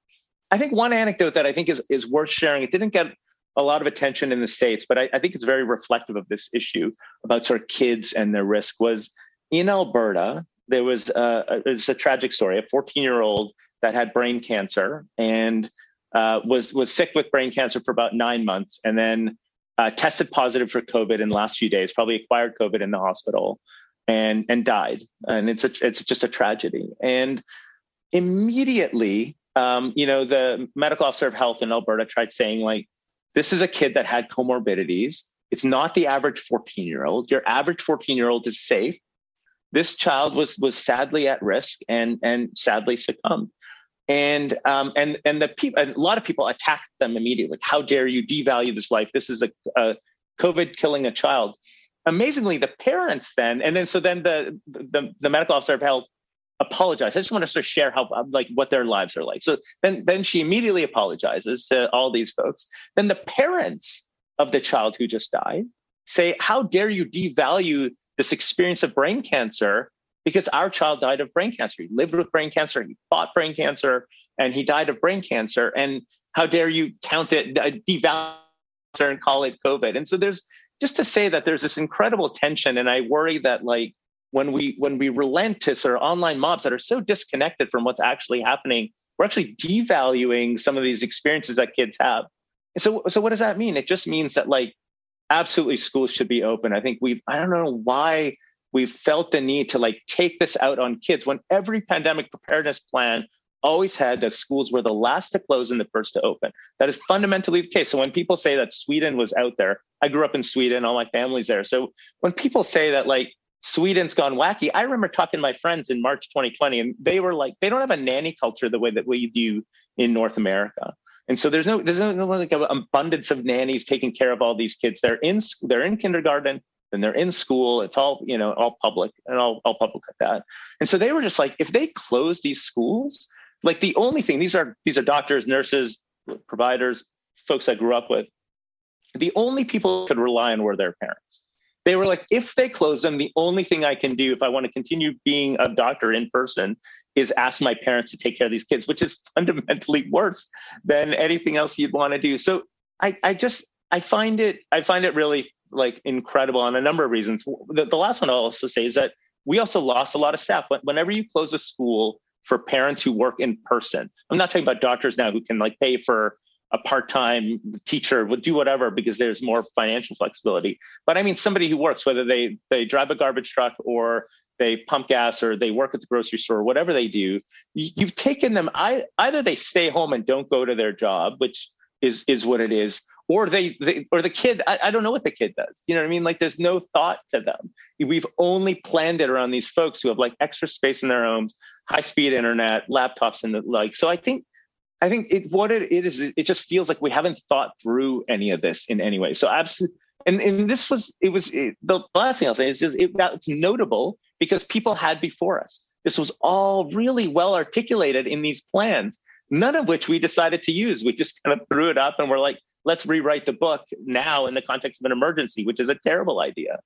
I think one anecdote that I think is, is worth sharing, it didn't get a lot of attention in the States, but I, I think it's very reflective of this issue about sort of kids and their risk was in Alberta, there was a, a, a tragic story, a 14 year old that had brain cancer and uh, was, was sick with brain cancer for about nine months and then uh, tested positive for COVID in the last few days, probably acquired COVID in the hospital and, and died. And it's, a, it's just a tragedy. And immediately, um, you know, the medical officer of health in Alberta tried saying, like, this is a kid that had comorbidities. It's not the average 14 year old. Your average 14 year old is safe. This child was was sadly at risk and and sadly succumbed. And um, and and the people, a lot of people attacked them immediately. Like, How dare you devalue this life? This is a, a COVID killing a child. Amazingly, the parents then, and then so then the the, the medical officer of health apologize. I just want to sort of share how like what their lives are like. So then then she immediately apologizes to all these folks. Then the parents of the child who just died say, "How dare you devalue this experience of brain cancer?" Because our child died of brain cancer. He lived with brain cancer. He fought brain cancer, and he died of brain cancer. And how dare you count it uh, devalue and call it COVID? And so there's just to say that there's this incredible tension, and I worry that like when we when we relent to sort of online mobs that are so disconnected from what's actually happening, we're actually devaluing some of these experiences that kids have. And so so what does that mean? It just means that like absolutely schools should be open. I think we've I don't know why we've felt the need to like take this out on kids when every pandemic preparedness plan always had that schools were the last to close and the first to open. That is fundamentally the case. So when people say that Sweden was out there, I grew up in Sweden, all my family's there. So when people say that like Sweden's gone wacky. I remember talking to my friends in March 2020, and they were like, they don't have a nanny culture the way that we do in North America. And so there's no there's no, like an abundance of nannies taking care of all these kids. They're in they're in kindergarten, and they're in school. It's all you know, all public and all all public like that. And so they were just like, if they close these schools, like the only thing these are these are doctors, nurses, providers, folks I grew up with. The only people could rely on were their parents they were like, if they close them, the only thing I can do if I want to continue being a doctor in person is ask my parents to take care of these kids, which is fundamentally worse than anything else you'd want to do. So I, I just I find it I find it really like incredible on a number of reasons. The, the last one I'll also say is that we also lost a lot of staff. Whenever you close a school for parents who work in person, I'm not talking about doctors now who can like pay for a part-time teacher would do whatever because there's more financial flexibility. But I mean, somebody who works, whether they they drive a garbage truck or they pump gas or they work at the grocery store, whatever they do, you've taken them. I, either they stay home and don't go to their job, which is is what it is, or they, they or the kid. I, I don't know what the kid does. You know what I mean? Like there's no thought to them. We've only planned it around these folks who have like extra space in their homes, high speed internet, laptops, and the like. So I think I think it, what it, it is, it just feels like we haven't thought through any of this in any way. So absolutely. And, and this was, it was, it, the last thing I'll say is just, it, it's notable because people had before us. This was all really well articulated in these plans, none of which we decided to use. We just kind of threw it up and we're like, let's rewrite the book now in the context of an emergency, which is a terrible idea.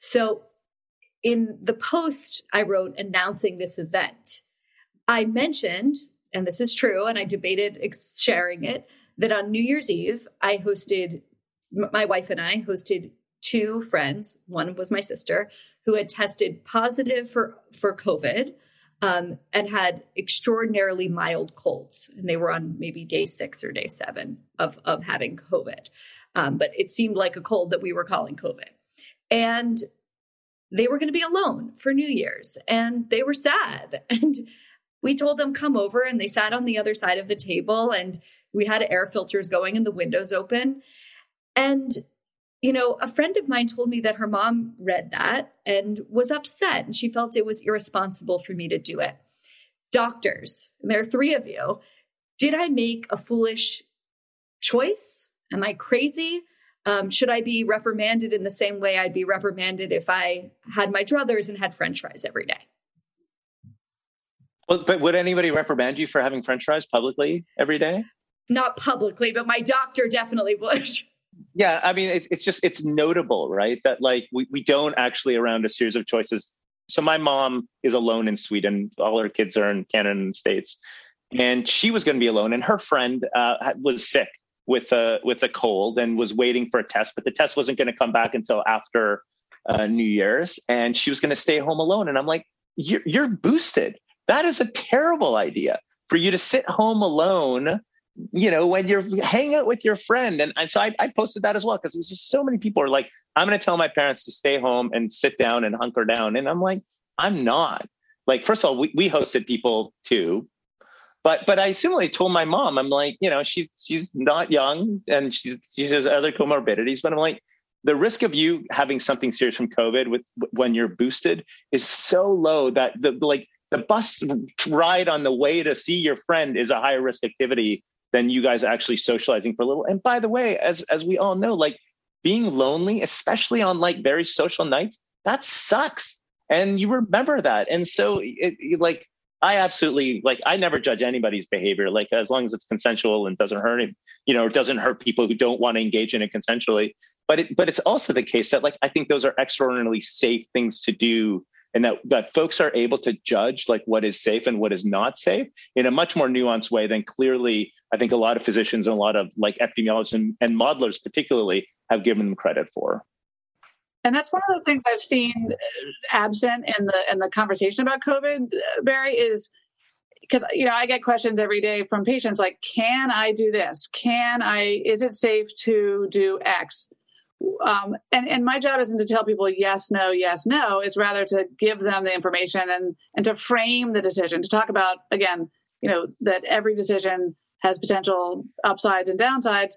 So in the post I wrote announcing this event, I mentioned and this is true, and I debated sharing it, that on New Year's Eve, I hosted, my wife and I hosted two friends. One was my sister, who had tested positive for, for COVID um, and had extraordinarily mild colds. And they were on maybe day six or day seven of, of having COVID. Um, but it seemed like a cold that we were calling COVID. And they were going to be alone for New Year's and they were sad. And we told them come over and they sat on the other side of the table and we had air filters going and the windows open and you know a friend of mine told me that her mom read that and was upset and she felt it was irresponsible for me to do it doctors and there are three of you did i make a foolish choice am i crazy um, should i be reprimanded in the same way i'd be reprimanded if i had my druthers and had french fries every day well, but would anybody reprimand you for having French fries publicly every day? Not publicly, but my doctor definitely would. Yeah, I mean, it, it's just it's notable, right? That like we we don't actually around a series of choices So my mom is alone in Sweden. All her kids are in Canada and States, and she was going to be alone. And her friend uh, was sick with a with a cold and was waiting for a test, but the test wasn't going to come back until after uh, New Year's, and she was going to stay home alone. And I'm like, you're, you're boosted. That is a terrible idea for you to sit home alone you know, when you're hang out with your friend. And, and so I, I posted that as well because there's just so many people are like, I'm going to tell my parents to stay home and sit down and hunker down. And I'm like, I'm not. Like, first of all, we, we hosted people too. But but I similarly told my mom, I'm like, you know, she's she's not young and she's she has other comorbidities, but I'm like, the risk of you having something serious from COVID with when you're boosted is so low that the like the bus ride on the way to see your friend is a higher risk activity than you guys actually socializing for a little. And by the way, as as we all know, like being lonely, especially on like very social nights, that sucks. And you remember that. And so it, it, like I absolutely like I never judge anybody's behavior. Like as long as it's consensual and doesn't hurt him, you know, doesn't hurt people who don't want to engage in it consensually. But it but it's also the case that like I think those are extraordinarily safe things to do and that that folks are able to judge like what is safe and what is not safe in a much more nuanced way than clearly I think a lot of physicians and a lot of like epidemiologists and, and modelers particularly have given them credit for. And that's one of the things I've seen uh, absent in the in the conversation about COVID, uh, Bari, is because you know I get questions every day from patients like, "Can I do this? Can I? Is it safe to do X?" Um, and and my job isn't to tell people yes, no, yes, no. It's rather to give them the information and and to frame the decision. To talk about again, you know, that every decision has potential upsides and downsides,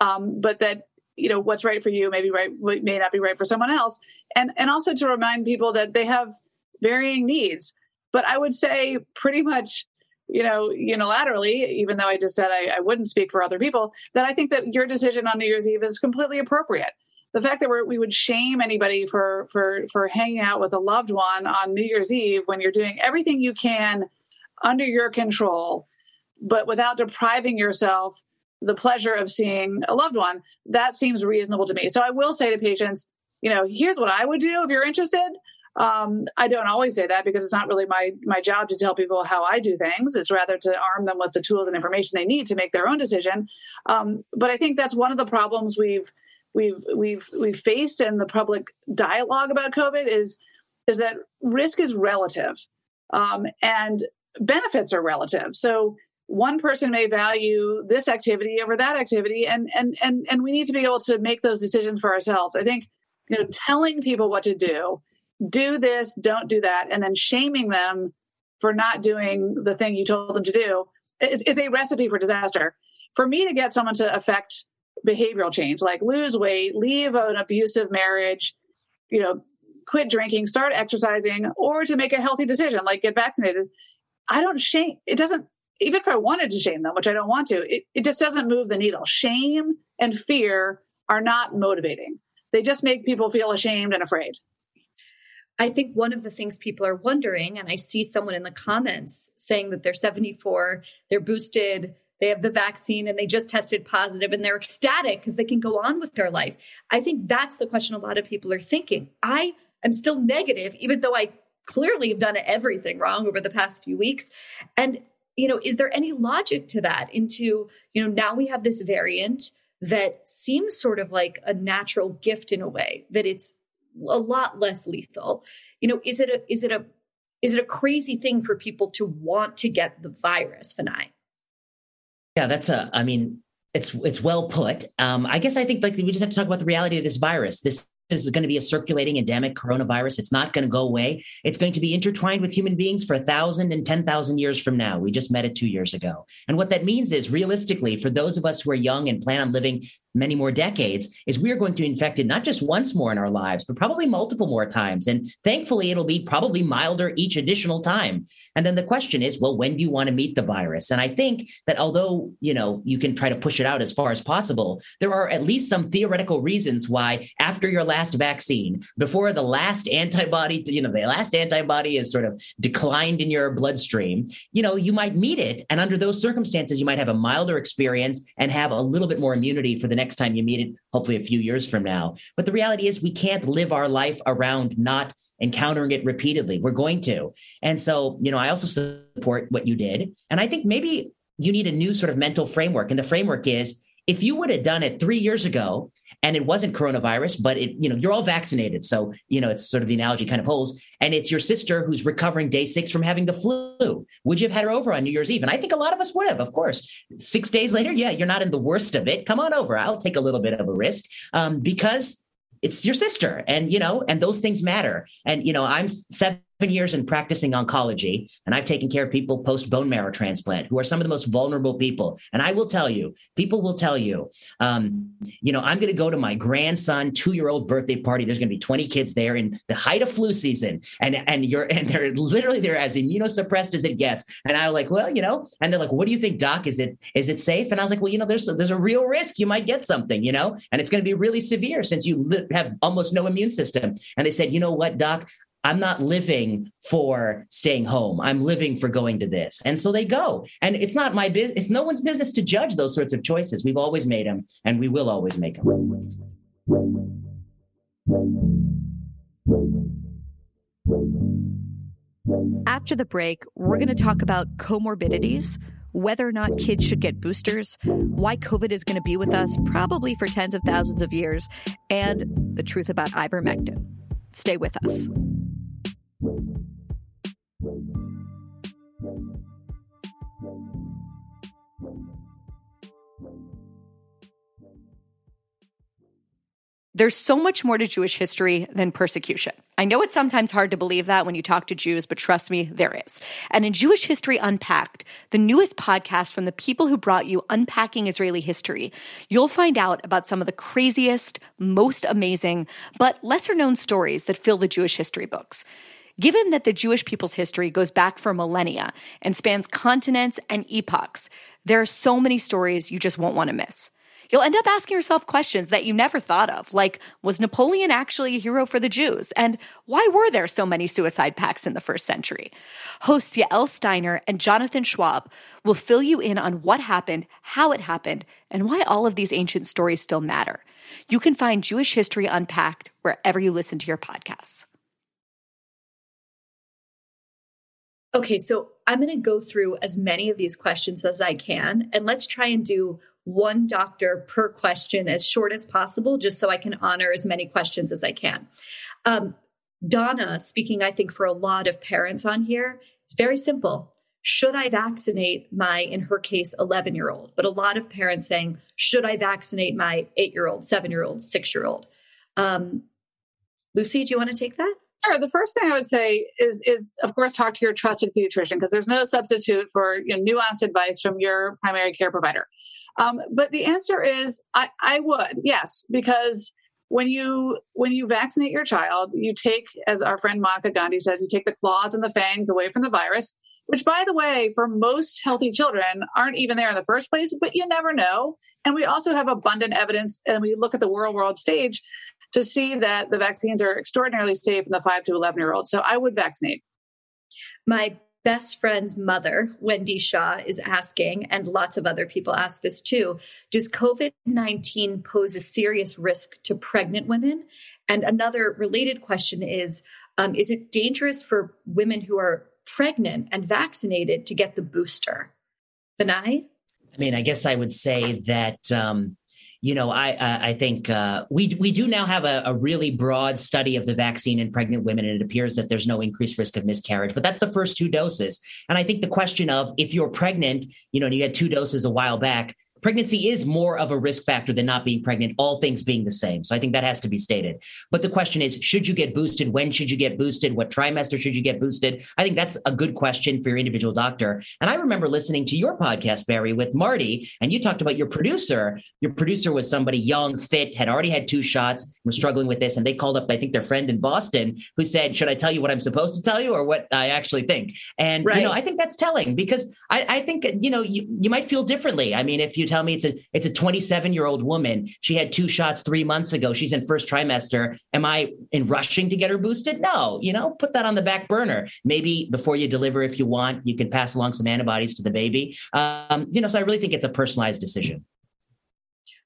um, but that you know what's right for you may be right may not be right for someone else, and and also to remind people that they have varying needs. But I would say pretty much you know, unilaterally, even though I just said I, I, wouldn't speak for other people, that I think that your decision on New Year's Eve is completely appropriate. The fact that we would shame anybody for for for hanging out with a loved one on New Year's Eve when you're doing everything you can under your control, but without depriving yourself the pleasure of seeing a loved one, that seems reasonable to me. So I will say to patients, you know, here's what I would do if you're interested. Um, I don't always say that because it's not really my my job to tell people how I do things. It's rather to arm them with the tools and information they need to make their own decision. Um, but I think that's one of the problems we've we've we've we've faced in the public dialogue about COVID is is that risk is relative um, and benefits are relative. So one person may value this activity over that activity, and and and and we need to be able to make those decisions for ourselves. I think you know telling people what to do do this, don't do that, and then shaming them for not doing the thing you told them to do is, is a recipe for disaster. For me to get someone to affect behavioral change, like lose weight, leave an abusive marriage, you know, quit drinking, start exercising, or to make a healthy decision, like get vaccinated, I don't shame. It doesn't, even if I wanted to shame them, which I don't want to, it, it just doesn't move the needle. Shame and fear are not motivating. They just make people feel ashamed and afraid. I think one of the things people are wondering, and I see someone in the comments saying that they're 74, they're boosted, they have the vaccine, and they just tested positive, and they're ecstatic because they can go on with their life. I think that's the question a lot of people are thinking. I am still negative, even though I clearly have done everything wrong over the past few weeks. And, you know, is there any logic to that? Into, you know, now we have this variant that seems sort of like a natural gift in a way, that it's a lot less lethal. You know, is it a is it a is it a crazy thing for people to want to get the virus, Vinay? Yeah, that's a. I mean, it's it's well put. Um, I guess I think like we just have to talk about the reality of this virus. This is going to be a circulating endemic coronavirus. It's not going to go away. It's going to be intertwined with human beings for a thousand and ten thousand years from now. We just met it two years ago. And what that means is realistically, for those of us who are young and plan on living many more decades is we are going to infect it not just once more in our lives, but probably multiple more times. And thankfully, it'll be probably milder each additional time. And then the question is, well, when do you want to meet the virus? And I think that although, you know, you can try to push it out as far as possible, there are at least some theoretical reasons why after your last vaccine, before the last antibody, you know, the last antibody is sort of declined in your bloodstream, you know, you might meet it. And under those circumstances, you might have a milder experience and have a little bit more immunity for the next time you meet it, hopefully a few years from now. But the reality is, we can't live our life around not encountering it repeatedly. We're going to. And so, you know, I also support what you did. And I think maybe you need a new sort of mental framework. And the framework is if you would have done it three years ago and it wasn't coronavirus, but it, you know, you're all vaccinated. So, you know, it's sort of the analogy kind of holds. And it's your sister who's recovering day six from having the flu. Would you have had her over on New Year's Eve? And I think a lot of us would have, of course. Six days later, yeah, you're not in the worst of it. Come on over. I'll take a little bit of a risk um, because it's your sister and you know and those things matter and you know i'm seven years in practicing oncology and I've taken care of people post bone marrow transplant who are some of the most vulnerable people. And I will tell you, people will tell you, um, you know, I'm going to go to my grandson two year old birthday party. There's going to be 20 kids there in the height of flu season. And, and you're, and they're literally, they're as immunosuppressed as it gets. And I was like, well, you know, and they're like, what do you think, doc? Is it, is it safe? And I was like, well, you know, there's, there's a real risk you might get something, you know, and it's going to be really severe since you have almost no immune system. And they said, you know what, doc, I'm not living for staying home. I'm living for going to this. And so they go. And it's not my business. It's no one's business to judge those sorts of choices. We've always made them and we will always make them. After the break, we're going to talk about comorbidities, whether or not kids should get boosters, why COVID is going to be with us probably for tens of thousands of years, and the truth about ivermectin. Stay with us. There's so much more to Jewish history than persecution. I know it's sometimes hard to believe that when you talk to Jews, but trust me, there is. And in Jewish History Unpacked, the newest podcast from the people who brought you Unpacking Israeli History, you'll find out about some of the craziest, most amazing, but lesser known stories that fill the Jewish history books. Given that the Jewish people's history goes back for millennia and spans continents and epochs, there are so many stories you just won't want to miss. You'll end up asking yourself questions that you never thought of, like was Napoleon actually a hero for the Jews? And why were there so many suicide pacts in the first century? Hosts Yael Steiner and Jonathan Schwab will fill you in on what happened, how it happened, and why all of these ancient stories still matter. You can find Jewish History Unpacked wherever you listen to your podcasts. Okay, so I'm going to go through as many of these questions as I can, and let's try and do one doctor per question as short as possible, just so I can honor as many questions as I can. Um, Donna, speaking, I think, for a lot of parents on here, it's very simple. Should I vaccinate my, in her case, 11 year old? But a lot of parents saying, should I vaccinate my eight year old, seven year old, six year old? Um, Lucy, do you want to take that? Sure. The first thing I would say is, is of course, talk to your trusted pediatrician because there's no substitute for you know, nuanced advice from your primary care provider. Um, but the answer is, I, I would yes, because when you when you vaccinate your child, you take, as our friend Monica Gandhi says, you take the claws and the fangs away from the virus. Which, by the way, for most healthy children, aren't even there in the first place. But you never know. And we also have abundant evidence, and we look at the world world stage to see that the vaccines are extraordinarily safe in the five to 11 year olds. So I would vaccinate. My best friend's mother, Wendy Shaw, is asking, and lots of other people ask this too Does COVID 19 pose a serious risk to pregnant women? And another related question is um, Is it dangerous for women who are pregnant and vaccinated to get the booster? Vinay? I mean, I guess I would say that um, you know, I uh, I think uh, we we do now have a, a, really broad study of the vaccine in pregnant women, and it appears that there's no increased risk of miscarriage. But that's the first two doses, and I think the question of if you're pregnant, you know, and you had two doses a while back, pregnancy is more of a risk factor than not being pregnant, all things being the same. So I think that has to be stated. But the question is, should you get boosted? When should you get boosted? What trimester should you get boosted? I think that's a good question for your individual doctor. And I remember listening to your podcast, Bari, with Marty, and you talked about your producer. Your producer was somebody young, fit, had already had two shots, was struggling with this. And they called up, I think, their friend in Boston who said, Should I tell you what I'm supposed to tell you or what I actually think? And, right. you know, I think that's telling because I, I think, you know, you, you might feel differently. I mean, if you tell me it's a it's a 27 year old woman. She had two shots three months ago. She's in first trimester. Am I in rushing to get her boosted? No. You know, put that on the back burner. Maybe before you deliver, if you want, you can pass along some antibodies to the baby. Um, you know, so I really think it's a personalized decision.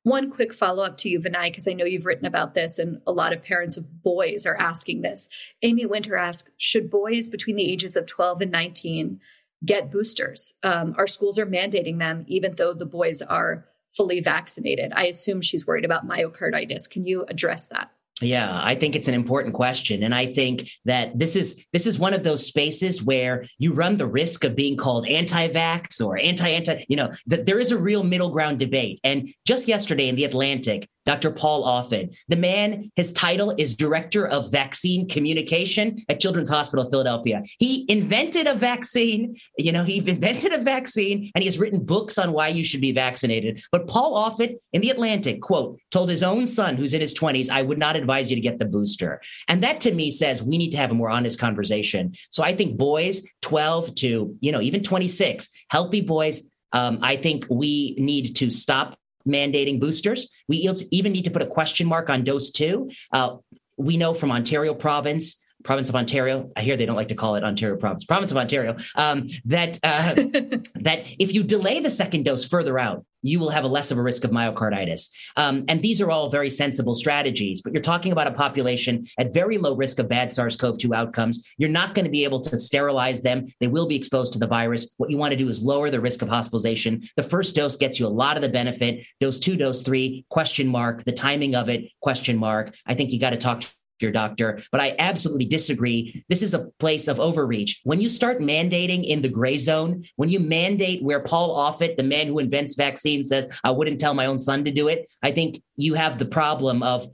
One quick follow up to you, Vinay, because I know you've written about this and a lot of parents of boys are asking this. Amy Winter asks Should boys between the ages of 12 and 19 get boosters? Um, our schools are mandating them, even though the boys are fully vaccinated. I assume she's worried about myocarditis. Can you address that? Yeah, I think it's an important question and I think that this is this is one of those spaces where you run the risk of being called anti-vax or anti-anti, you know, that there is a real middle ground debate. And just yesterday in the Atlantic, Dr. Paul Offit. The man, his title is Director of Vaccine Communication at Children's Hospital Philadelphia. He invented a vaccine. You know, he invented a vaccine and he has written books on why you should be vaccinated. But Paul Offit in The Atlantic, quote, told his own son, who's in his 20s, I would not advise you to get the booster. And that to me says we need to have a more honest conversation. So I think boys 12 to, you know, even 26, healthy boys, um, I think we need to stop mandating boosters. We even need to put a question mark on dose two. Uh, we know from Ontario province province of Ontario. I hear they don't like to call it Ontario province, province of Ontario. Um, that uh, that if you delay the second dose further out, you will have a less of a risk of myocarditis. Um, and these are all very sensible strategies. But you're talking about a population at very low risk of bad SARS-CoV-2 outcomes. You're not going to be able to sterilize them. They will be exposed to the virus. What you want to do is lower the risk of hospitalization. The first dose gets you a lot of the benefit. Dose two, dose three, question mark. The timing of it, question mark. I think you got to talk your doctor. But I absolutely disagree. This is a place of overreach. When you start mandating in the gray zone, when you mandate where Paul Offit, the man who invents vaccines, says, I wouldn't tell my own son to do it, I think you have the problem of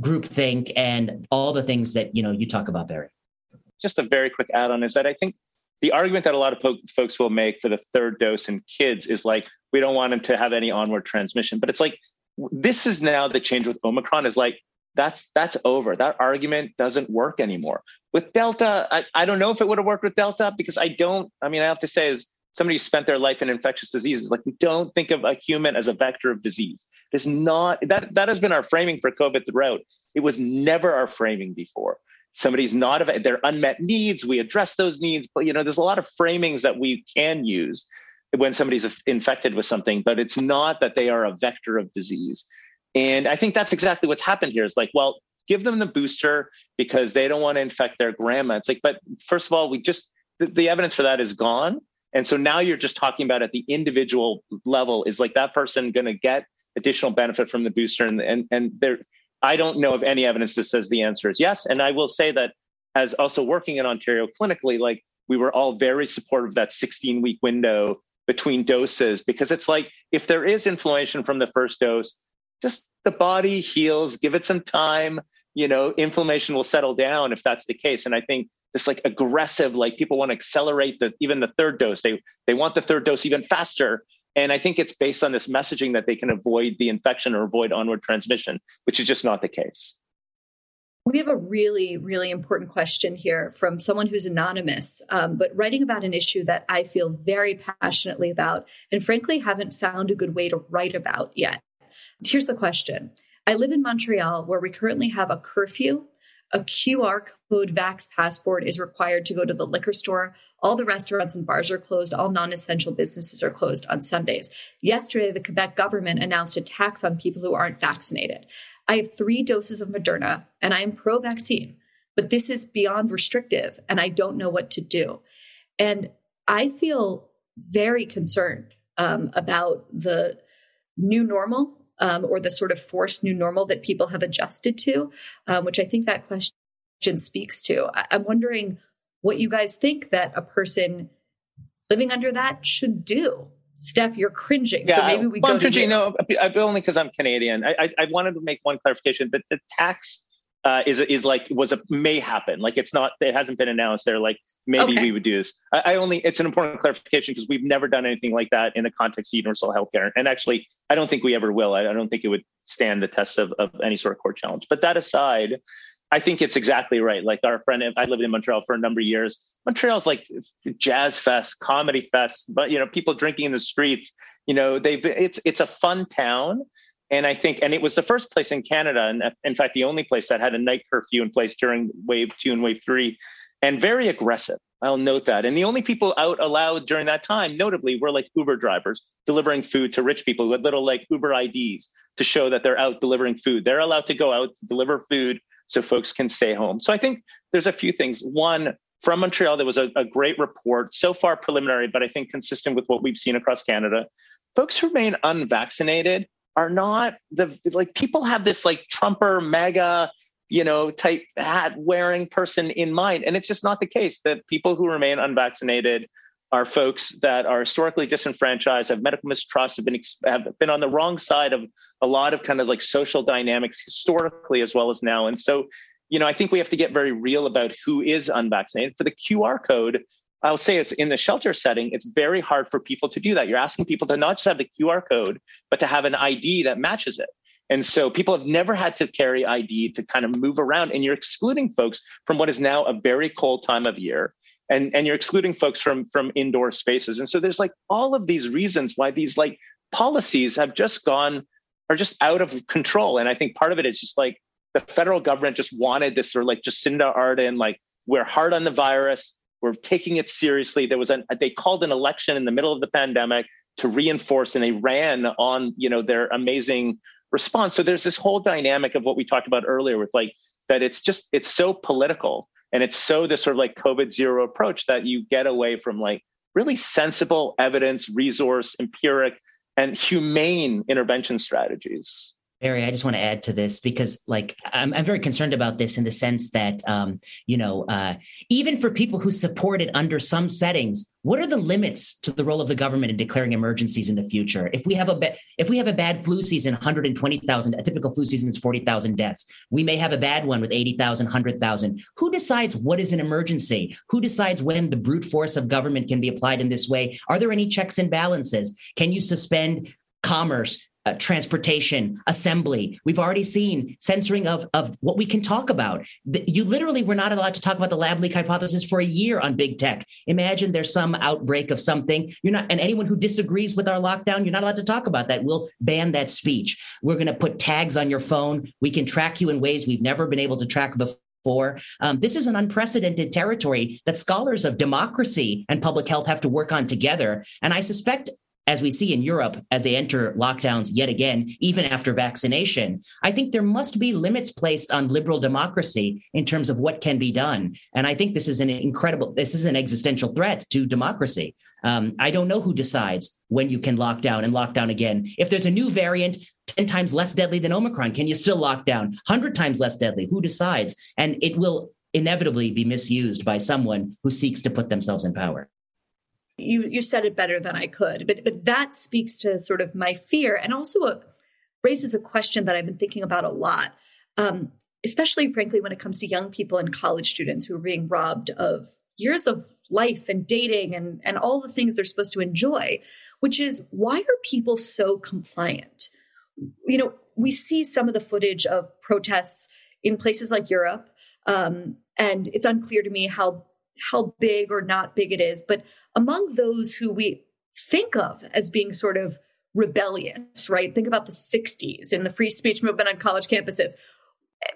groupthink and all the things that you know you talk about, Bari. Just a very quick add-on is that I think the argument that a lot of po- folks will make for the third dose in kids is like we don't want them to have any onward transmission, but it's like this is now the change with Omicron is like that's that's over. That argument doesn't work anymore. With Delta, I, I don't know if it would have worked with Delta because I don't, I mean, I have to say, as somebody who spent their life in infectious diseases, like we don't think of a human as a vector of disease. It's not that that has been our framing for COVID throughout. It was never our framing before. Somebody's not a their unmet needs. We address those needs, but you know, there's a lot of framings that we can use when somebody's infected with something, but it's not that they are a vector of disease. And I think that's exactly what's happened here. Is like, well, give them the booster because they don't want to infect their grandma. It's like, but first of all, we just the, the evidence for that is gone. And so now you're just talking about at the individual level is like that person going to get additional benefit from the booster and and and there I don't know of any evidence that says the answer is yes. And I will say that as also working in Ontario clinically, like we were all very supportive of that 16 week window between doses because it's like if there is inflammation from the first dose, just the body heals, give it some time, you know, inflammation will settle down if that's the case. And I think this like aggressive, like people want to accelerate the even the third dose. They they want the third dose even faster. And I think it's based on this messaging that they can avoid the infection or avoid onward transmission, which is just not the case. We have a really, really important question here from someone who's anonymous, um, but writing about an issue that I feel very passionately about and frankly haven't found a good way to write about yet. Here's the question I live in Montreal where we currently have a curfew. A QR code Vax passport is required to go to the liquor store. All the restaurants and bars are closed. All non essential businesses are closed on Sundays. Yesterday, the Quebec government announced a tax on people who aren't vaccinated. I have three doses of Moderna and I am pro vaccine, but this is beyond restrictive and I don't know what to do. And I feel very concerned um, about the new normal um, or the sort of forced new normal that people have adjusted to, um, which I think that question speaks to. I- I'm wondering what you guys think that a person living under that should do. Steph, you're cringing. Yeah, so maybe we well, go I'm cringing. No, only because I'm Canadian. I, I, I wanted to make one clarification, but the tax uh, is is like was a may happen. Like it's not. It hasn't been announced. They're like maybe okay. we would do this. I, I, only. It's an important clarification because we've never done anything like that in the context of universal healthcare. And actually, I don't think we ever will. I, I don't think it would stand the test of, of any sort of court challenge. But that aside, I think it's exactly right. Like our friend, I lived in Montreal for a number of years. Montreal's like jazz fest, comedy fest, but you know, people drinking in the streets. You know, they've it's it's a fun town and I think, and it was the first place in Canada, and in fact, the only place that had a night curfew in place during wave two and wave three, and very aggressive. I'll note that. And the only people out allowed during that time, notably, were like Uber drivers delivering food to rich people with little like Uber IDs to show that they're out delivering food. They're allowed to go out to deliver food so folks can stay home. So I think there's a few things. One, from Montreal, there was a, a great report, so far preliminary, but I think consistent with what we've seen across Canada. Folks who remain unvaccinated are not the like people have this like Trumper MAGA you know, type hat wearing person in mind. And it's just not the case that people who remain unvaccinated are folks that are historically disenfranchised, have medical mistrust, have been have been on the wrong side of a lot of kind of like social dynamics historically as well as now. And so, you know, I think we have to get very real about who is unvaccinated. For the QR code, I'll say it's in the shelter setting, it's very hard for people to do that. You're asking people to not just have the QR code, but to have an ID that matches it. And so people have never had to carry ID to kind of move around, and you're excluding folks from what is now a very cold time of year. And, and you're excluding folks from from indoor spaces. And so there's like all of these reasons why these like policies have just gone are just out of control. And I think part of it is just like the federal government just wanted this sort of like Jacinda Ardern, like we're hard on the virus, we're taking it seriously. There was an they called an election in the middle of the pandemic to reinforce and they ran on you know their amazing response. So there's this whole dynamic of what we talked about earlier with like that it's just it's so political and it's so this sort of like COVID zero approach that you get away from like really sensible evidence, resource, empiric, and humane intervention strategies. Bari, I just want to add to this because, like, I'm, I'm very concerned about this in the sense that, um, you know, uh, even for people who support it under some settings, what are the limits to the role of the government in declaring emergencies in the future? If we have a ba- if we have a bad flu season, 120,000, a typical flu season is 40,000 deaths. We may have a bad one with 80,000, 100,000. Who decides what is an emergency? Who decides when the brute force of government can be applied in this way? Are there any checks and balances? Can you suspend commerce? Uh, transportation, assembly. We've already seen censoring of, of what we can talk about. The, you literally were not allowed to talk about the lab leak hypothesis for a year on big tech. Imagine there's some outbreak of something. You're not, and anyone who disagrees with our lockdown, you're not allowed to talk about that. We'll ban that speech. We're going to put tags on your phone. We can track you in ways we've never been able to track before. Um, this is an unprecedented territory that scholars of democracy and public health have to work on together. And I suspect as we see in Europe as they enter lockdowns yet again, even after vaccination, I think there must be limits placed on liberal democracy in terms of what can be done. And I think this is an incredible, this is an existential threat to democracy. Um, I don't know who decides when you can lock down and lock down again. If there's a new variant, 10 times less deadly than Omicron, can you still lock down? 100 times less deadly? Who decides? And it will inevitably be misused by someone who seeks to put themselves in power you you said it better than I could, but but that speaks to sort of my fear and also a, raises a question that I've been thinking about a lot, um, especially frankly when it comes to young people and college students who are being robbed of years of life and dating and and all the things they're supposed to enjoy, which is why are people so compliant? You know, we see some of the footage of protests in places like Europe, um, and it's unclear to me how how big or not big it is, but among those who we think of as being sort of rebellious, right? Think about the 60s and the free speech movement on college campuses.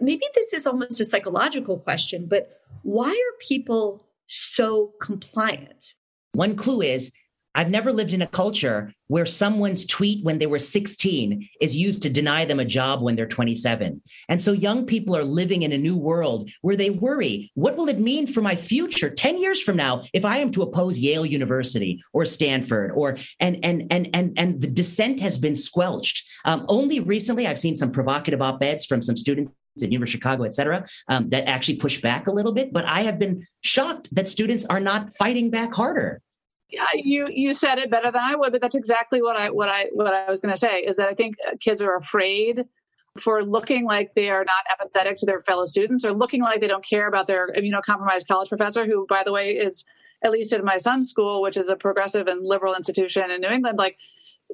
Maybe this is almost a psychological question, but why are people so compliant? One clue is I've never lived in a culture where someone's tweet when they were 16 is used to deny them a job when they're 27. And so young people are living in a new world where they worry, what will it mean for my future 10 years from now if I am to oppose Yale University or Stanford or and and and and and the dissent has been squelched. Um, only recently I've seen some provocative op-eds from some students at University of Chicago, et cetera, um, that actually push back a little bit. But I have been shocked that students are not fighting back harder you you said it better than I would, but that's exactly what I what I what I was going to say is that I think uh, kids are afraid for looking like they are not empathetic to their fellow students or looking like they don't care about their immunocompromised college professor, who, by the way, is at least at my son's school, which is a progressive and liberal institution in New England, like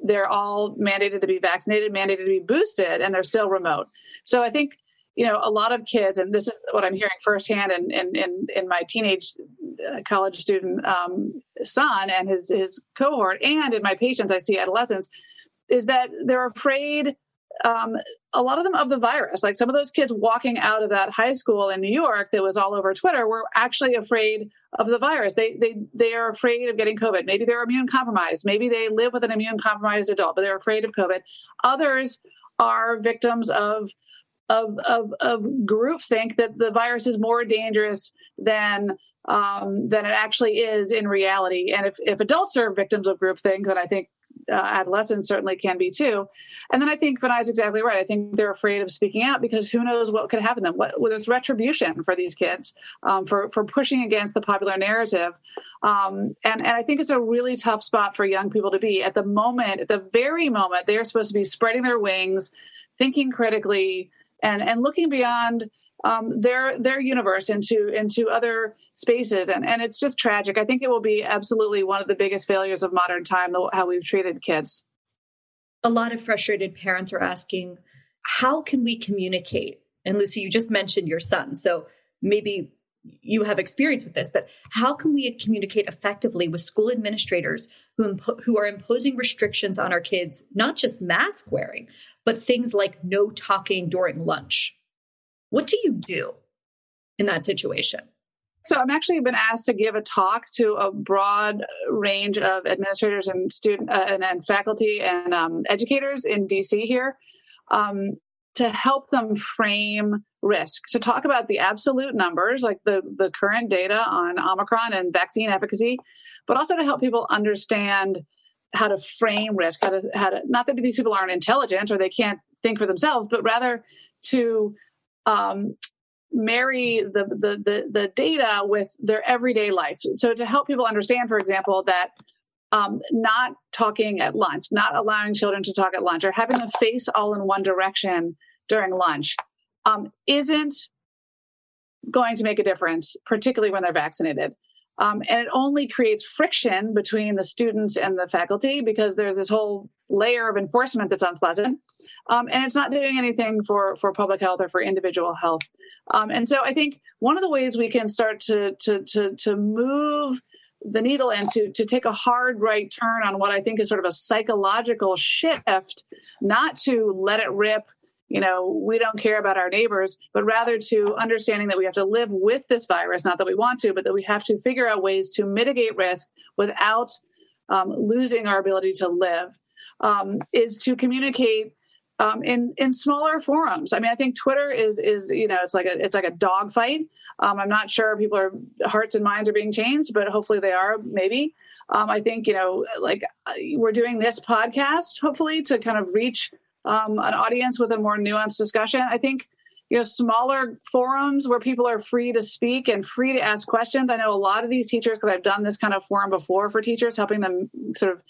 they're all mandated to be vaccinated, mandated to be boosted, and they're still remote. So I think you know a lot of kids, and this is what I'm hearing firsthand in in in, in my teenage uh, college student um, son and his his cohort, and in my patients, I see adolescents, is that they're afraid um, a lot of them of the virus. Like some of those kids walking out of that high school in New York that was all over Twitter were actually afraid of the virus. They they they are afraid of getting COVID. Maybe they're immune compromised. Maybe they live with an immune compromised adult, but they're afraid of COVID. Others are victims of of of of groupthink that the virus is more dangerous than um, than it actually is in reality. And if, if adults are victims of groupthink, then I think uh, adolescents certainly can be too. And then I think Vinay's exactly right. I think they're afraid of speaking out because who knows what could happen to them. What, well, there's retribution for these kids um, for for pushing against the popular narrative. Um, and and I think it's a really tough spot for young people to be at the moment. At the very moment they're supposed to be spreading their wings, thinking critically, and and looking beyond um, their their universe into into other spaces. And and it's just tragic. I think it will be absolutely one of the biggest failures of modern time how we've treated kids. A lot of frustrated parents are asking how can we communicate? And lucy you just mentioned your son so maybe you have experience with this but how can we communicate effectively with school administrators who impo- who are imposing restrictions on our kids not just mask wearing but things like no talking during lunch. What do you do in that situation? So I'm actually been asked to give a talk to a broad range of administrators and student uh, and, and, faculty and um, educators in DC here um, to help them frame risk, to talk about the absolute numbers, like the the current data on Omicron and vaccine efficacy, but also to help people understand how to frame risk, how to how to not that these people aren't intelligent or they can't think for themselves, but rather to um, marry the, the, the, the, data with their everyday life. So to help people understand, for example, that um, not talking at lunch, not allowing children to talk at lunch, or having them face all in one direction during lunch um, isn't going to make a difference, particularly when they're vaccinated. Um, and it only creates friction between the students and the faculty because there's this whole layer of enforcement that's unpleasant. Um, and it's not doing anything for, for public health or for individual health. Um, and so I think one of the ways we can start to, to, to, to move the needle and to, to take a hard right turn on what I think is sort of a psychological shift, not to let it rip you know, we don't care about our neighbors, but rather to understanding that we have to live with this virus, not that we want to, but that we have to figure out ways to mitigate risk without um, losing our ability to live, um, is to communicate um, in in smaller forums. I mean, I think Twitter is is you know it's like a it's like a dog fight. Um, I'm not sure people are hearts and minds are being changed, but hopefully they are. Maybe um, I think you know like uh, we're doing this podcast hopefully to kind of reach um, an audience with a more nuanced discussion. I think you know smaller forums where people are free to speak and free to ask questions. I know a lot of these teachers because I've done this kind of forum before for teachers, helping them sort of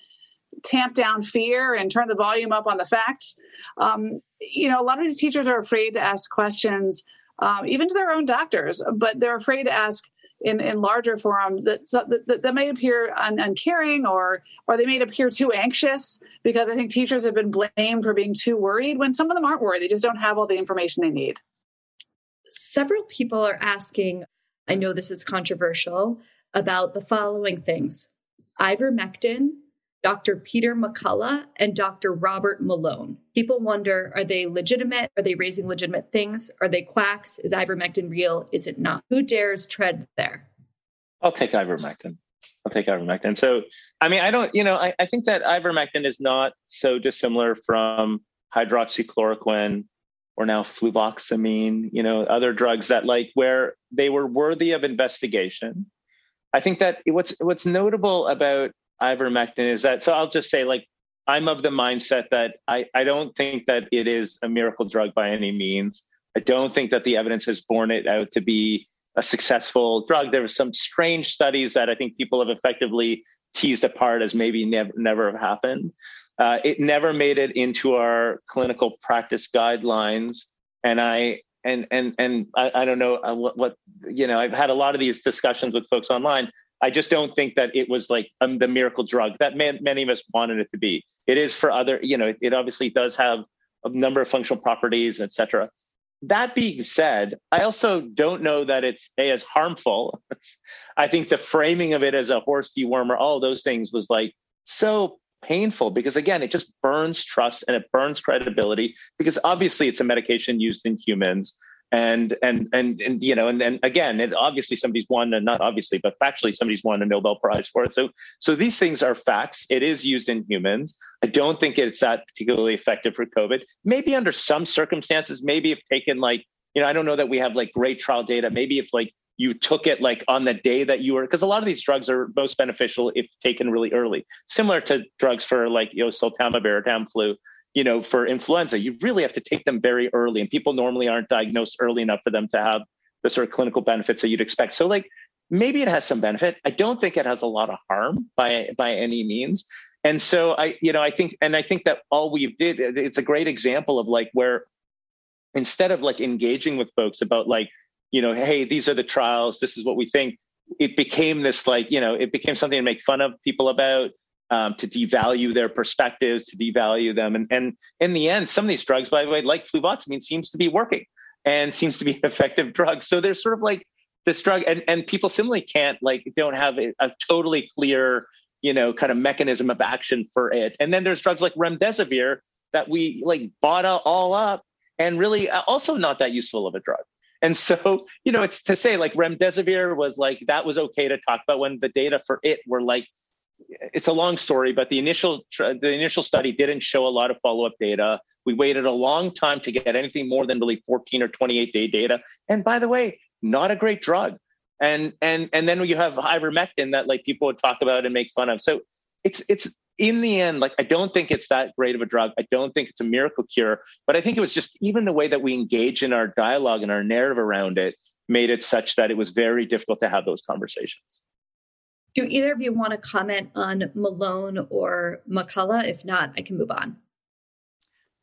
tamp down fear and turn the volume up on the facts. Um, you know, a lot of these teachers are afraid to ask questions, um, even to their own doctors, but they're afraid to ask in, in larger forums that, that, that may appear un, uncaring or or they may appear too anxious because I think teachers have been blamed for being too worried when some of them aren't worried. They just don't have all the information they need. Several people are asking, I know this is controversial, about the following things ivermectin Dr. Peter McCullough and Dr. Robert Malone. People wonder are they legitimate? Are they raising legitimate things? Are they quacks? Is ivermectin real? Is it not? Who dares tread there? I'll take ivermectin. I'll take ivermectin. So, I mean, I don't, you know, I, I think that ivermectin is not so dissimilar from hydroxychloroquine or now fluvoxamine, you know, other drugs that like where they were worthy of investigation. I think that what's what's notable about ivermectin is that so I'll just say like I'm of the mindset that I, I don't think that it is a miracle drug by any means. I don't think that the evidence has borne it out to be a successful drug. There were some strange studies that I think people have effectively teased apart as maybe never never have happened. Uh, it never made it into our clinical practice guidelines, and I and and and I, I don't know uh, what, what you know. I've had a lot of these discussions with folks online. I just don't think that it was like um, the miracle drug that man, many of us wanted it to be. It is for other, you know, it obviously does have a number of functional properties, et cetera. That being said, I also don't know that it's a, as harmful. I think the framing of it as a horse dewormer, all those things was like so painful because again it just burns trust and it burns credibility because obviously it's a medication used in humans and and and, and you know and then again obviously somebody's won and not obviously but factually somebody's won a nobel prize for it. So so these things are facts. It is used in humans. I don't think it's that particularly effective for covid. Maybe under some circumstances maybe if taken like you know i don't know that we have like great trial data. Maybe if like you took it like on the day that you were because a lot of these drugs are most beneficial if taken really early. Similar to drugs for like you know oseltamivir tamiflu you know for influenza you really have to take them very early and people normally aren't diagnosed early enough for them to have the sort of clinical benefits that you'd expect so like maybe it has some benefit i don't think it has a lot of harm by by any means and so i you know i think and i think that all we did it's a great example of like where instead of like engaging with folks about like you know, hey, these are the trials. This is what we think. It became this like, you know, it became something to make fun of people about, um, to devalue their perspectives, to devalue them. And, and in the end, some of these drugs, by the way, like fluvoxamine, seems to be working and seems to be an effective drug. So there's sort of like this drug, and, and people similarly can't like don't have a, a totally clear, you know, kind of mechanism of action for it. And then there's drugs like remdesivir that we like bought all up and really uh, also not that useful of a drug. And so, you know, it's to say like remdesivir was like that was okay to talk about when the data for it were like it's a long story, but the initial the initial study didn't show a lot of follow up data. We waited a long time to get anything more than really 14 or 28 day data. And by the way, not a great drug. And and and then you have ivermectin that like people would talk about and make fun of. So it's it's in the end, like I don't think it's that great of a drug. I don't think it's a miracle cure, but I think it was just even the way that we engage in our dialogue and our narrative around it made it such that it was very difficult to have those conversations. Do either of you want to comment on Malone or McCullough? If not, I can move on.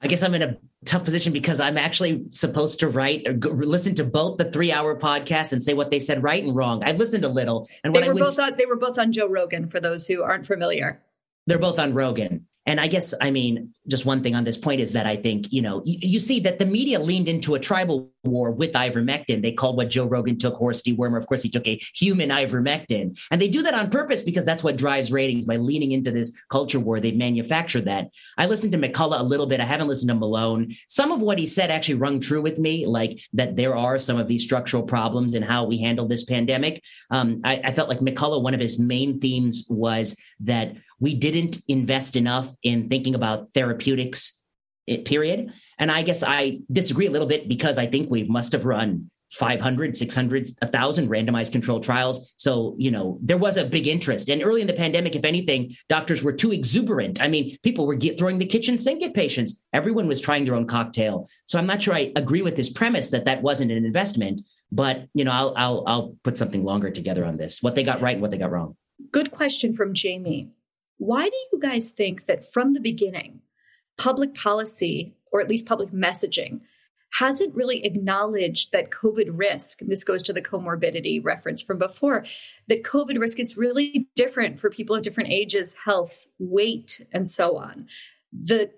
I guess I'm in a tough position because I'm actually supposed to write or go, listen to both the three hour podcast and say what they said right and wrong. I've listened a little, and they were both on, they were both on Joe Rogan. For those who aren't familiar, they're both on Rogan. And I guess, I mean, just one thing on this point is that I think, you know, you, you, see that the media leaned into a tribal war with ivermectin. They called what Joe Rogan took horse dewormer. Of course, he took a human ivermectin. And they do that on purpose because that's what drives ratings by leaning into this culture war. They manufacture that. I listened to McCullough a little bit. I haven't listened to Malone. Some of what he said actually rung true with me, like that there are some of these structural problems in how we handle this pandemic. Um, I, I felt like McCullough, one of his main themes was that we didn't invest enough in thinking about therapeutics eh, period. And i guess i disagree a little bit because i think we must have run 500 600 1000 randomized controlled trials. So you know there was a big interest. And early in the pandemic if anything doctors were too exuberant. I mean people were get, throwing the kitchen sink at patients. Everyone was trying their own cocktail. So i'm not sure i agree with this premise that that wasn't an investment but you know i'll i'll, I'll put something longer together on this what they got right and what they got wrong. Good question from jamie why do you guys think that from the beginning, public policy, or at least public messaging, hasn't really acknowledged that COVID risk, and this goes to the comorbidity reference from before, that COVID risk is really different for people of different ages, health, weight, and so on. The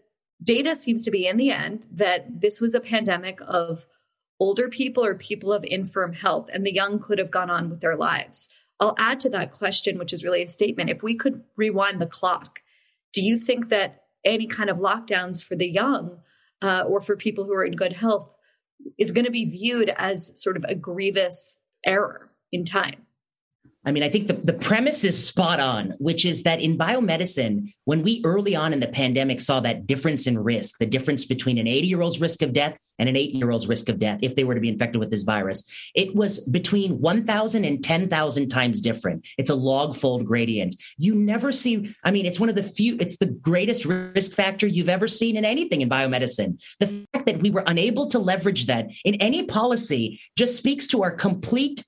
data seems to be in the end that this was a pandemic of older people or people of infirm health, and the young could have gone on with their lives. I'll add to that question, which is really a statement. If we could rewind the clock, do you think that any kind of lockdowns for the young uh, or for people who are in good health is going to be viewed as sort of a grievous error in time? I mean, I think the, the premise is spot on, which is that in biomedicine, when we early on in the pandemic saw that difference in risk, the difference between an 80 year old's risk of death and an eight year old's risk of death if they were to be infected with this virus, it was between 1,000 and 10,000 times different. It's a log fold gradient. You never see, I mean, it's one of the few, it's the greatest risk factor you've ever seen in anything in biomedicine. The fact that we were unable to leverage that in any policy just speaks to our complete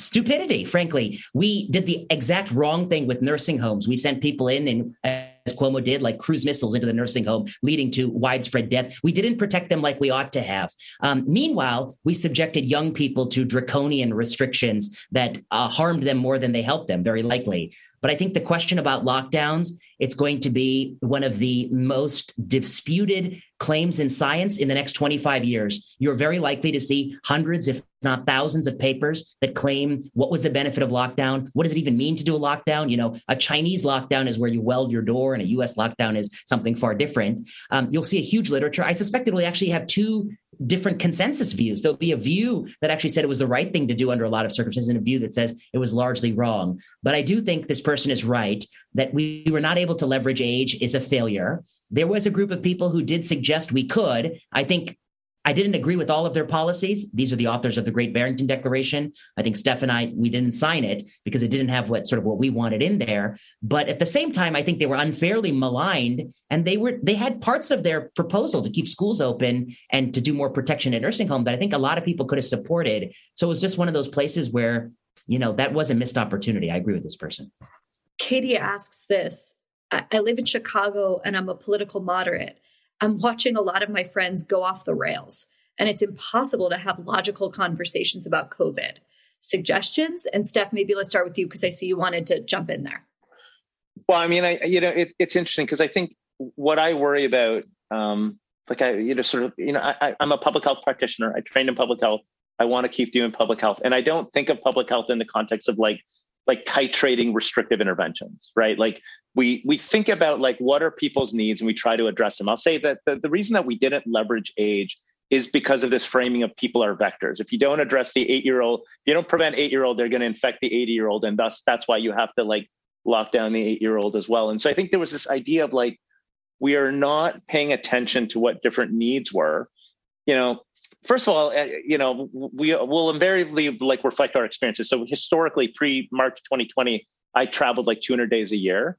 stupidity, frankly. We did the exact wrong thing with nursing homes. We sent people in and as Cuomo did, like cruise missiles into the nursing home, leading to widespread death. We didn't protect them like we ought to have. Um, meanwhile, we subjected young people to draconian restrictions that uh, harmed them more than they helped them, very likely. But I think the question about lockdowns it's going to be one of the most disputed claims in science in the next 25 years. You're very likely to see hundreds, if not thousands, of papers that claim what was the benefit of lockdown? What does it even mean to do a lockdown? You know, a Chinese lockdown is where you weld your door, and a US lockdown is something far different. Um, you'll see a huge literature. I suspect it will actually have two different consensus views. There'll be a view that actually said it was the right thing to do under a lot of circumstances, and a view that says it was largely wrong. But I do think this person is right that we were not able to leverage age is a failure. There was a group of people who did suggest we could. I think I didn't agree with all of their policies. These are the authors of the Great Barrington Declaration. I think Steph and I we didn't sign it because it didn't have what sort of what we wanted in there. But at the same time, I think they were unfairly maligned, and they were they had parts of their proposal to keep schools open and to do more protection at nursing home that I think a lot of people could have supported. So it was just one of those places where you know that was a missed opportunity. I agree with this person. Katie asks this. I live in Chicago and I'm a political moderate. I'm watching a lot of my friends go off the rails, and it's impossible to have logical conversations about COVID. Suggestions? And Steph, maybe let's start with you because I see you wanted to jump in there. Well, I mean, I you know, it, it's interesting because I think what I worry about, um, like I, you know, sort of, you know, I, I'm a public health practitioner. I trained in public health. I want to keep doing public health, and I don't think of public health in the context of like like titrating restrictive interventions right? Like we we think about like what are people's needs and we try to address them. I'll say that the, the reason that we didn't leverage age is because of this framing of people are vectors. If you don't address the eight year old you don't prevent eight year old they're going to infect the 80 year old and thus that's why you have to like lock down the eight year old as well. And so i think there was this idea of like we are not paying attention to what different needs were. You know first of all, uh, you know, we will invariably like reflect our experiences. So historically, pre March 2020, I traveled like 200 days a year,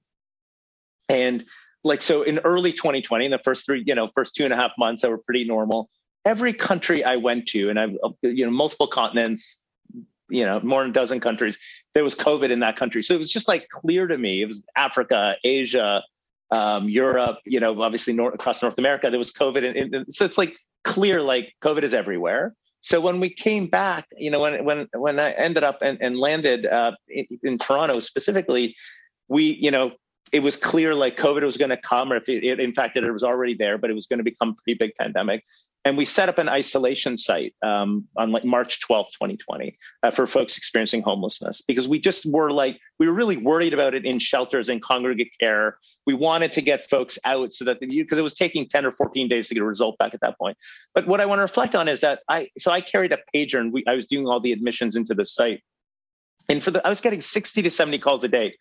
and like so in early 2020, in the first three, you know, first two and a half months that were pretty normal. Every country I went to, and I've you know multiple continents, you know, more than a dozen countries, there was COVID in that country. So it was just like clear to me. It was Africa, Asia, um, Europe, you know, obviously North, across North America, there was COVID. And, and so it's like clear like COVID is everywhere. So when we came back, you know, when when when I ended up and, and landed uh, in, in, Toronto specifically, we, you know, it was clear like COVID was going to come, or if it, it, in fact it was already there, but it was going to become pretty big pandemic and we set up an isolation site um, on like March 12th, 2020, uh, for folks experiencing homelessness because we just were like, we were really worried about it in shelters and congregate care. We wanted to get folks out so that, because it was taking 10 or 14 days to get a result back at that point. But what I want to reflect on is that I, so I carried a pager and we, I was doing all the admissions into the site. And for the, I was getting 60 to 70 calls a day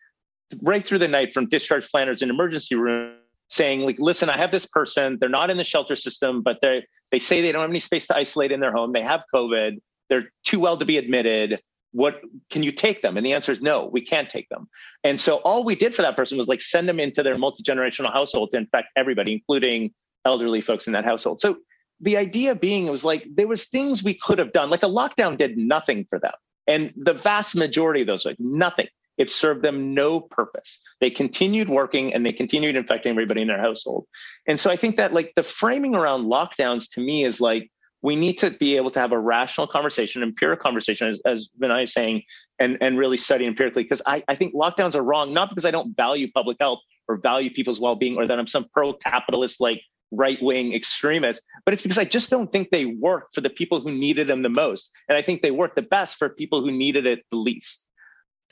right through the night from discharge planners in emergency rooms saying like listen i have this person they're not in the shelter system but they they say they don't have any space to isolate in their home they have covid they're too well to be admitted what can you take them? And the answer is no we can't take them. And so all we did for that person was like send them into their multi-generational household to infect everybody including elderly folks in that household. So the idea being it was like there was things we could have done like a lockdown did nothing for them. And the vast majority of those like nothing it served them no purpose. They continued working and they continued infecting everybody in their household. And so I think that like the framing around lockdowns to me is like we need to be able to have a rational conversation, empirical conversation, as, as Vinay is saying, and, and really study empirically. Because I, I think lockdowns are wrong, not because I don't value public health or value people's well-being or that I'm some pro-capitalist like right-wing extremist, but it's because I just don't think they work for the people who needed them the most. And I think they work the best for people who needed it the least.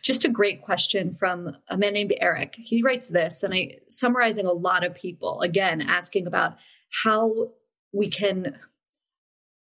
Just a great question from a man named Eric. He writes this, and I summarizing a lot of people again asking about how we can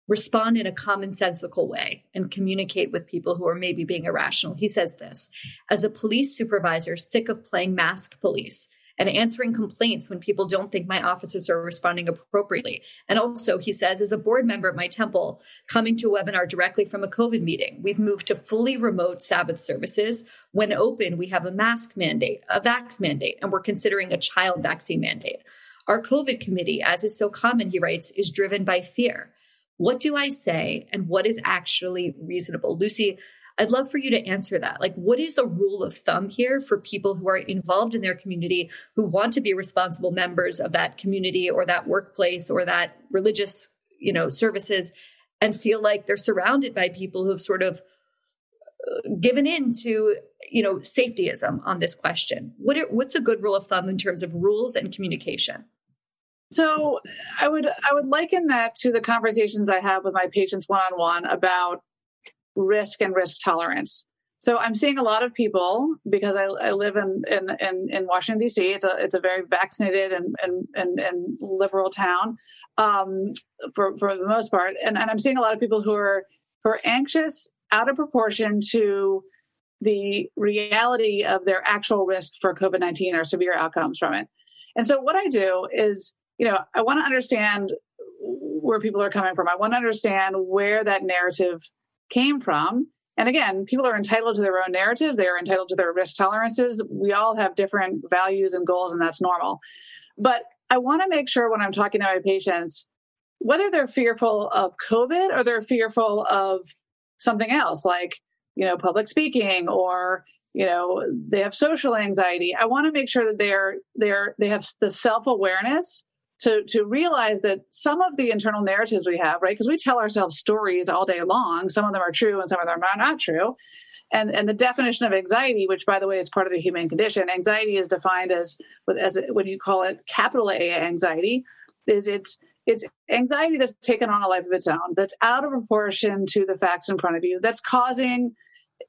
respond in a commonsensical way and communicate with people who are maybe being irrational. He says this as a police supervisor, sick of playing mask police and answering complaints when people don't think my officers are responding appropriately. And also, he says, as a board member at my temple, coming to a webinar directly from a COVID meeting, we've moved to fully remote Sabbath services. When open, we have a mask mandate, a vax mandate, and we're considering a child vaccine mandate. Our COVID committee, as is so common, he writes, is driven by fear. What do I say and what is actually reasonable? Lucy, I'd love for you to answer that. Like, what is a rule of thumb here for people who are involved in their community, who want to be responsible members of that community or that workplace or that religious, you know, services and feel like they're surrounded by people who've sort of uh, given in to you know, safetyism on this question. What are, what's a good rule of thumb in terms of rules and communication? So I would I would liken that to the conversations I have with my patients one on one about risk and risk tolerance. So I'm seeing a lot of people because I, I live in, in, in in Washington D.C. It's a it's a very vaccinated and and and, and liberal town um, for for the most part, and, and I'm seeing a lot of people who are who are anxious out of proportion to the reality of their actual risk for COVID 19 or severe outcomes from it. And so, what I do is you know, I want to understand where people are coming from. I want to understand where that narrative came from. And again, people are entitled to their own narrative. They are entitled to their risk tolerances. We all have different values and goals, and that's normal. But I want to make sure when I'm talking to my patients, whether they're fearful of COVID or they're fearful of something else, like, you know, public speaking or you know they have social anxiety i want to make sure that they're they're they have the self-awareness to to realize that some of the internal narratives we have, right? Because we tell ourselves stories all day long. Some of them are true and some of them are not true. And and the definition of anxiety, which by the way is part of the human condition, anxiety is defined as as when you call it capital A anxiety, is it's it's anxiety that's taken on a life of its own, that's out of proportion to the facts in front of you, that's causing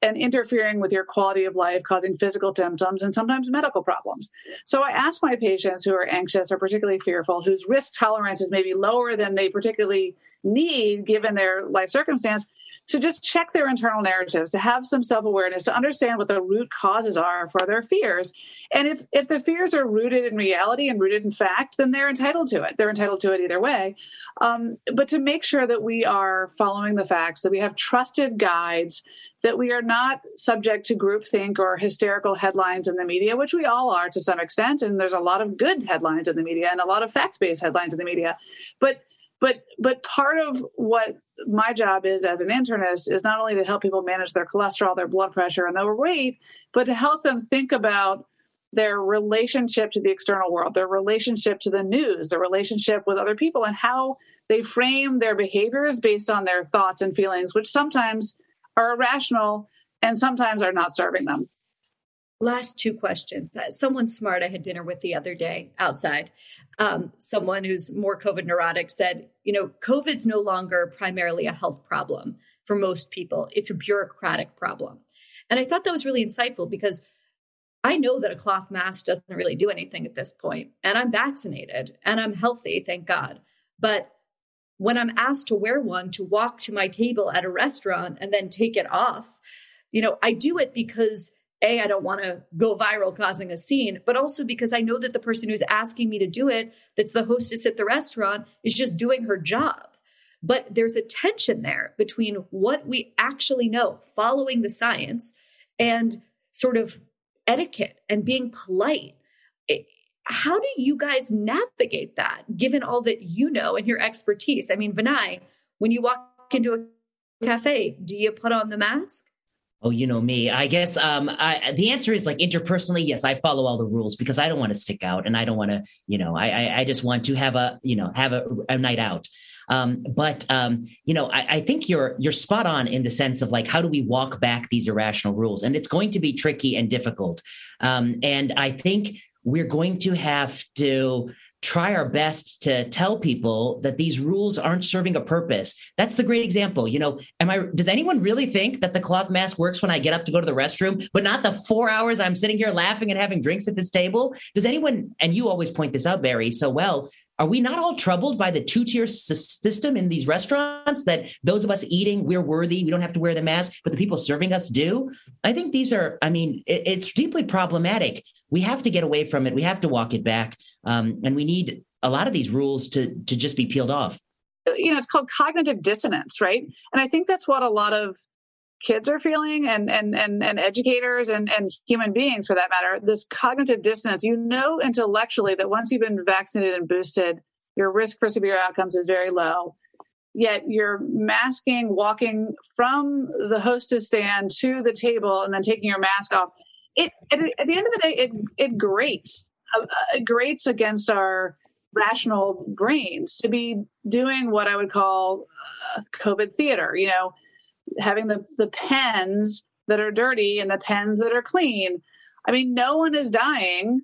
and interfering with your quality of life, causing physical symptoms and sometimes medical problems. So I ask my patients who are anxious or particularly fearful, whose risk tolerance is maybe lower than they particularly need given their life circumstance, to just check their internal narratives, to have some self awareness, to understand what the root causes are for their fears. And if, if the fears are rooted in reality and rooted in fact, then they're entitled to it. They're entitled to it either way. Um, but to make sure that we are following the facts, that we have trusted guides, that we are not subject to groupthink or hysterical headlines in the media, which we all are to some extent. And there's a lot of good headlines in the media and a lot of fact based headlines in the media. But but but part of what my job is as an internist is not only to help people manage their cholesterol their blood pressure and their weight but to help them think about their relationship to the external world their relationship to the news their relationship with other people and how they frame their behaviors based on their thoughts and feelings which sometimes are irrational and sometimes are not serving them. Last two questions. Someone smart i had dinner with the other day outside um, someone who's more COVID neurotic said, you know, COVID's no longer primarily a health problem for most people, it's a bureaucratic problem. And I thought that was really insightful because I know that a cloth mask doesn't really do anything at this point, and I'm vaccinated and I'm healthy, thank God. But when I'm asked to wear one to walk to my table at a restaurant and then take it off, you know, I do it because a, I don't want to go viral causing a scene, but also because I know that the person who's asking me to do it, that's the hostess at the restaurant, is just doing her job. But there's a tension there between what we actually know, following the science, and sort of etiquette and being polite. How do you guys navigate that, given all that you know and your expertise? I mean, Vinay, when you walk into a cafe, do you put on the mask? Oh, you know me. I guess um, I, the answer is like interpersonally, yes, I follow all the rules because I don't want to stick out and I don't want to, you know, I, I, I just want to have a, you know, have a, a night out. Um, but um, you know, I, I, think you're you're spot on in the sense of like how do we walk back these irrational rules, and it's going to be tricky and difficult. Um, and I think we're going to have to try our best to tell people that these rules aren't serving a purpose. That's the great example. You know, am I does anyone really think that the cloth mask works when I get up to go to the restroom, but not the 4 hours I'm sitting here laughing and having drinks at this table? Does anyone and you always point this out Bari so well, are we not all troubled by the two-tier system in these restaurants that those of us eating we're worthy we don't have to wear the mask but the people serving us do? I think these are i mean it, it's deeply problematic. We have to get away from it. We have to walk it back. Um, and we need a lot of these rules to to just be peeled off. You know it's called cognitive dissonance right? And i think that's what a lot of kids are feeling and and and, and educators and, and human beings for that matter this cognitive dissonance you know intellectually that once you've been vaccinated and boosted your risk for severe outcomes is very low. Yet you're masking walking from the hostess stand to the table and then taking your mask off. It at, at the end of the day it it grates uh, it grates against our rational brains to be doing what i would call uh, covid theater you know having the, the pens that are dirty and the pens that are clean. I mean, no one is dying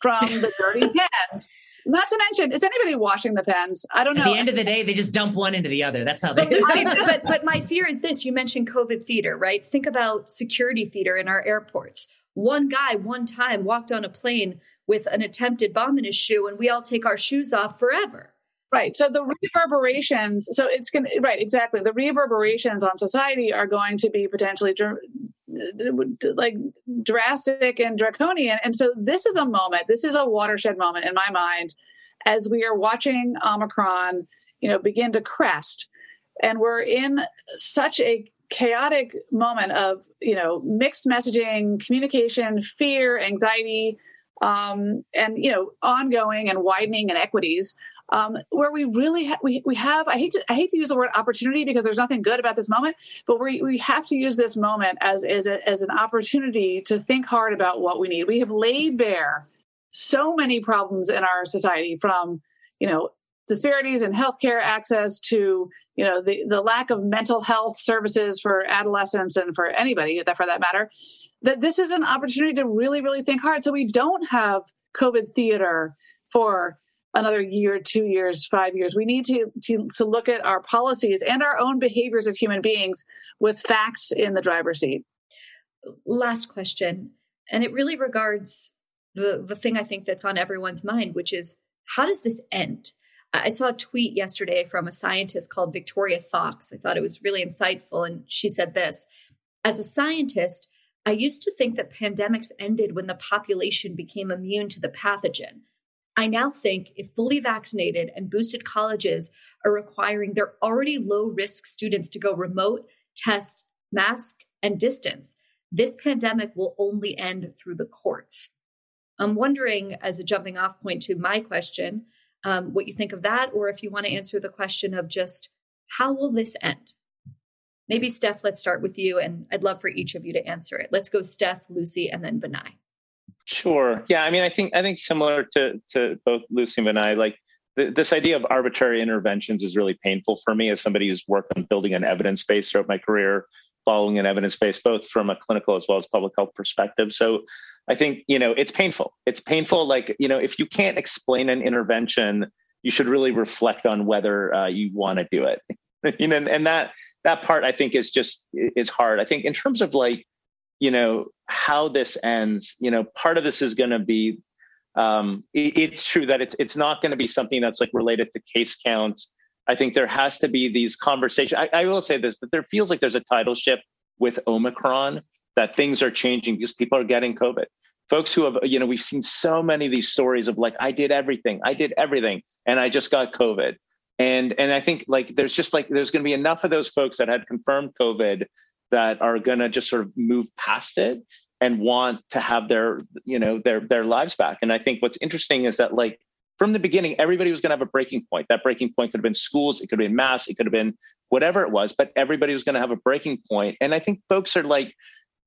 from the dirty pens. Not to mention, is anybody washing the pens? I don't know. At the end of the day, they just dump one into the other. That's how they. but, but my fear is this: you mentioned COVID theater, right? Think about security theater in our airports. One guy, one time, walked on a plane with an attempted bomb in his shoe, and we all take our shoes off forever. Right. So the reverberations, so it's going to, right, exactly. The reverberations on society are going to be potentially like drastic and draconian. And so this is a moment, this is a watershed moment in my mind as we are watching Omicron, you know, begin to crest. And we're in such a chaotic moment of, you know, mixed messaging, communication, fear, anxiety, um, and you know ongoing and widening inequities um, where we really ha- we, we have I hate to I hate to use the word opportunity because there's nothing good about this moment, but we we have to use this moment as as, a, as an opportunity to think hard about what we need. We have laid bare so many problems in our society from you know disparities in healthcare access to you know the the lack of mental health services for adolescents and for anybody that for that matter that this is an opportunity to really really think hard so we don't have covid theater for another year two years five years we need to, to to look at our policies and our own behaviors as human beings with facts in the driver's seat last question and it really regards the the thing i think that's on everyone's mind which is how does this end I saw a tweet yesterday from a scientist called Victoria Fox. I thought it was really insightful. And she said this As a scientist, I used to think that pandemics ended when the population became immune to the pathogen. I now think if fully vaccinated and boosted colleges are requiring their already low risk students to go remote, test, mask, and distance, this pandemic will only end through the courts. I'm wondering, as a jumping off point to my question, um, what you think of that, or if you want to answer the question of just how will this end? Maybe Steph, let's start with you, and I'd love for each of you to answer it. Let's go, Steph, Lucy, and then Vinay. Sure. Yeah. I mean, I think I think similar to to both Lucy and I, like th- this idea of arbitrary interventions is really painful for me as somebody who's worked on building an evidence base throughout my career, following an evidence base both from a clinical as well as public health perspective. So I think, you know, it's painful. It's painful. Like, you know, if you can't explain an intervention, you should really reflect on whether uh, you want to do it. you know, and that that part I think is just is hard. I think in terms of like, you know, how this ends, you know, part of this is going to be um, it, it's true that it's it's not going to be something that's like related to case counts. I think there has to be these conversations. I, I will say this that there feels like there's a tidal shift with Omicron that things are changing because people are getting COVID. Folks who have, you know, we've seen so many of these stories of like, I did everything, I did everything, and I just got COVID. And and I think like there's just like there's going to be enough of those folks that had confirmed COVID that are going to just sort of move past it and want to have their you know their their lives back. And I think what's interesting is that like from the beginning, everybody was going to have a breaking point. That breaking point could have been schools, it could have been mass, it could have been whatever it was, but everybody was going to have a breaking point. And I think folks are like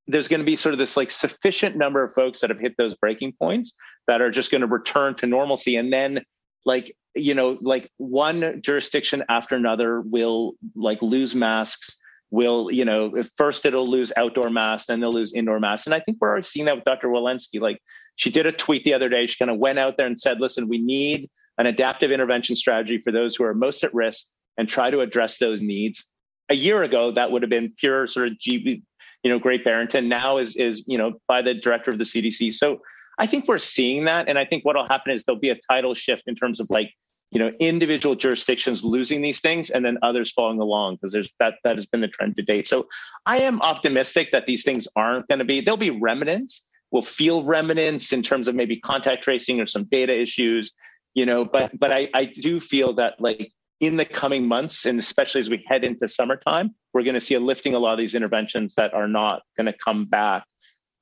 there's going to be sort of this like sufficient number of folks that have hit those breaking points that are just going to return to normalcy and then like you know like one jurisdiction after another will like lose masks will you know first it'll lose outdoor masks then they'll lose indoor masks and i think we're already seeing that with dr walensky. Like she did a tweet the other day. She kind of went out there and said listen we need an adaptive intervention strategy for those who are most at risk and try to address those needs. A year ago that would have been pure sort of GB, you know, Great Barrington. Now is is you know by the director of the CDC. So I think we're seeing that, and I think what will happen is there'll be a tidal shift in terms of like you know individual jurisdictions losing these things and then others following along because there's that that has been the trend to date. So I am optimistic that these things aren't going to be. There'll be remnants. We'll feel remnants in terms of maybe contact tracing or some data issues, you know. But but I I do feel that like in the coming months, and especially as we head into summertime, we're going to see a lifting a lot of these interventions that are not going to come back.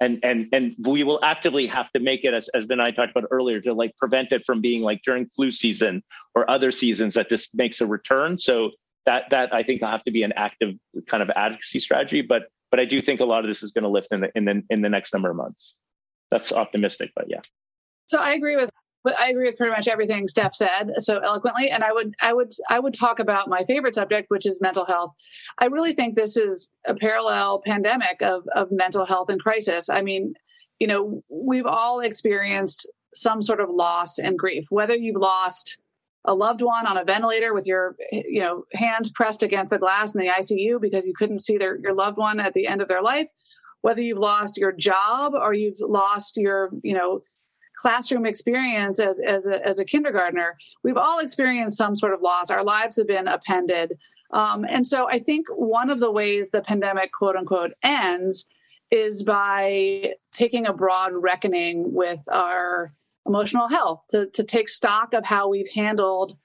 And, and and we will actively have to make it as as Vinay talked about earlier to like prevent it from being like during flu season or other seasons that this makes a return. So that that I think will have to be an active kind of advocacy strategy. But but I do think a lot of this is going to lift in the in the in the next number of months. That's optimistic, but yeah. So I agree with I agree with pretty much everything Steph said so eloquently, and I would, I would, I would talk about my favorite subject, which is mental health. I really think this is a parallel pandemic of of mental health and crisis. I mean, you know, we've all experienced some sort of loss and grief, whether you've lost a loved one on a ventilator with your you know hands pressed against the glass in the ICU because you couldn't see their your loved one at the end of their life whether you've lost your job or you've lost your you know classroom experience as as a, as a kindergartner we've all experienced some sort of loss. Our lives have been appended. Um, and so i think one of the ways the pandemic quote unquote ends is by taking a broad reckoning with our emotional health to, to take stock of how we've handled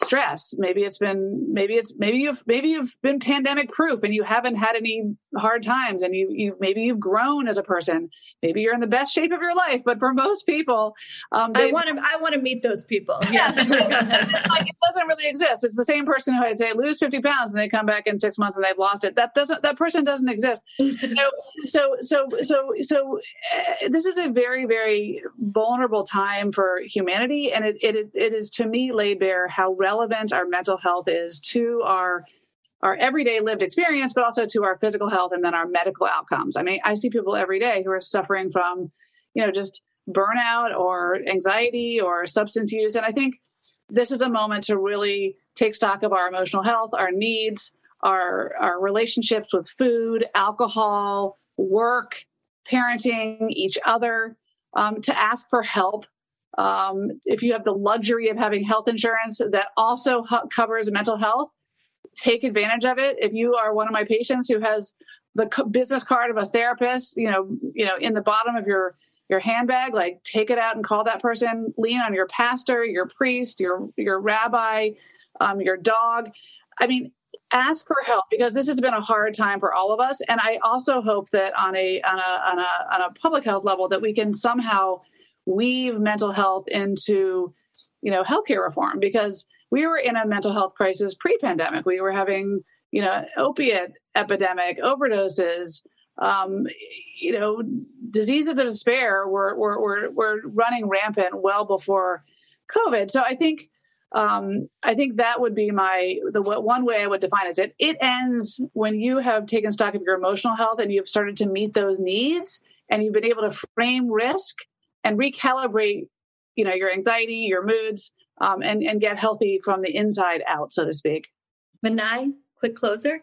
stress. Maybe it's been maybe it's maybe you've maybe you've been pandemic proof and you haven't had any hard times and you you maybe you've grown as a person. Maybe you're in the best shape of your life but for most people um, i want to i want to meet those people. Yes. Like it doesn't really exist. It's the same person who i say lose 50 pounds and they come back in six months and they've lost it. That doesn't that person doesn't exist. Know, so so so so uh, this is a very very vulnerable time for humanity and it, it it is to me laid bare how relevant our mental health is to our our everyday lived experience, but also to our physical health and then our medical outcomes. I mean, I see people every day who are suffering from, you know, just burnout or anxiety or substance use. And I think this is a moment to really take stock of our emotional health, our needs, our, our relationships with food, alcohol, work, parenting, each other, um, to ask for help um, if you have the luxury of having health insurance that also covers mental health, take advantage of it. If you are one of my patients who has the business card of a therapist, you know, you know, in the bottom of your your handbag, like take it out and call that person. Lean on your pastor, your priest, your your rabbi, um, your dog. I mean, ask for help because this has been a hard time for all of us. And I also hope that on a on a on a on a public health level that we can somehow weave mental health into you know healthcare reform because we were in a mental health crisis pre-pandemic we were having you know opiate epidemic overdoses um, you know diseases of despair were, were, were, were running rampant well before covid so i think um, I think that would be my the one way I would define it. It it ends when you have taken stock of your emotional health and you've started to meet those needs and you've been able to frame risk and recalibrate you know your anxiety your moods um, and and get healthy from the inside out so to speak. Vinay, quick closer.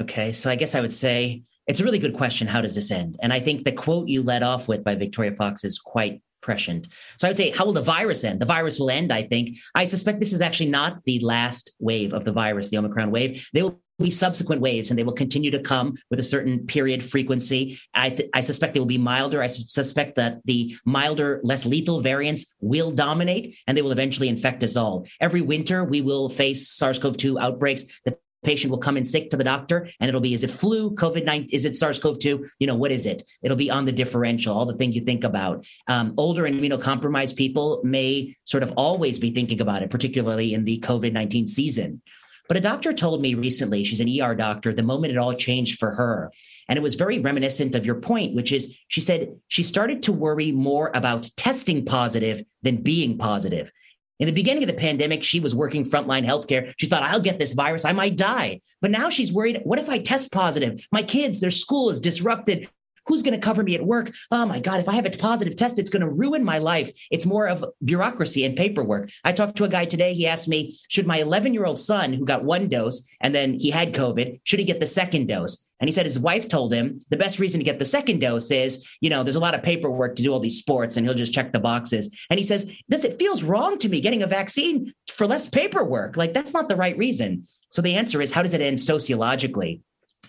Okay so i guess i would say it's a really good question how does this end? And i think the quote you led off with by victoria fox is quite prescient. So i would say how will the virus end? The virus will end i think. I suspect this is actually not the last wave of the virus the omicron wave. They will be subsequent waves and they will continue to come with a certain period frequency. I, th- I suspect they will be milder. I su- suspect that the milder, less lethal variants will dominate and they will eventually infect us all. Every winter, we will face SARS CoV 2 outbreaks. The patient will come in sick to the doctor and it'll be is it flu covid-19 is it sars-cov-2 you know what is it it'll be on the differential all the things you think about um, older and immunocompromised people may sort of always be thinking about it particularly in the covid-19 season but a doctor told me recently, she's an ER doctor, the moment it all changed for her. And it was very reminiscent of your point, which is she said she started to worry more about testing positive than being positive. In the beginning of the pandemic, she was working frontline healthcare. She thought, I'll get this virus, I might die. But now she's worried, what if I test positive? My kids, their school is disrupted. Who's going to cover me at work? Oh my God, if I have a positive test, it's going to ruin my life. It's more of bureaucracy and paperwork. I talked to a guy today. He asked me, should my 11 year old son, who got one dose and then he had COVID, should he get the second dose? And he said his wife told him the best reason to get the second dose is, you know, there's a lot of paperwork to do all these sports and he'll just check the boxes. And he says, this, it feels wrong to me getting a vaccine for less paperwork. Like that's not the right reason. So the answer is, how does it end sociologically?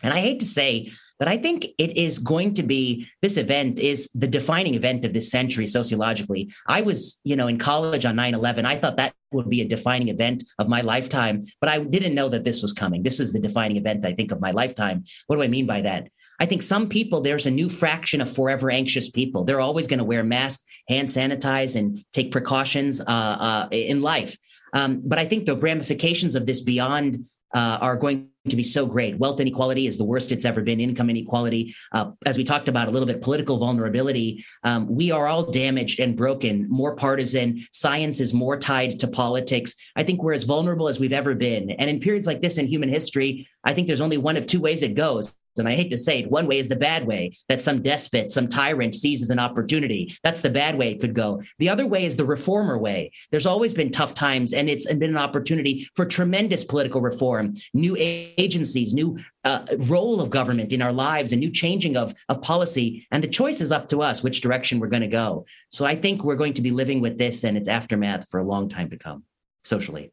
And I hate to say but I think it is going to be this event is the defining event of this century sociologically. I was, you know, in college on 9 11. I thought that would be a defining event of my lifetime, but I didn't know that this was coming. This is the defining event, I think, of my lifetime. What do I mean by that? I think some people, there's a new fraction of forever anxious people. They're always going to wear masks, hand sanitize, and take precautions uh, uh, in life. Um, but I think the ramifications of this beyond uh, are going to be so great. Wealth inequality is the worst it's ever been. Income inequality, uh, as we talked about a little bit, political vulnerability. Um, we are all damaged and broken, more partisan. Science is more tied to politics. I think we're as vulnerable as we've ever been. And in periods like this in human history, I think there's only one of two ways it goes. And I hate to say it, one way is the bad way that some despot, some tyrant sees as an opportunity. That's the bad way it could go. The other way is the reformer way. There's always been tough times, and it's been an opportunity for tremendous political reform, new agencies, new uh, role of government in our lives, and new changing of, of policy. And the choice is up to us which direction we're going to go. So I think we're going to be living with this and its aftermath for a long time to come socially.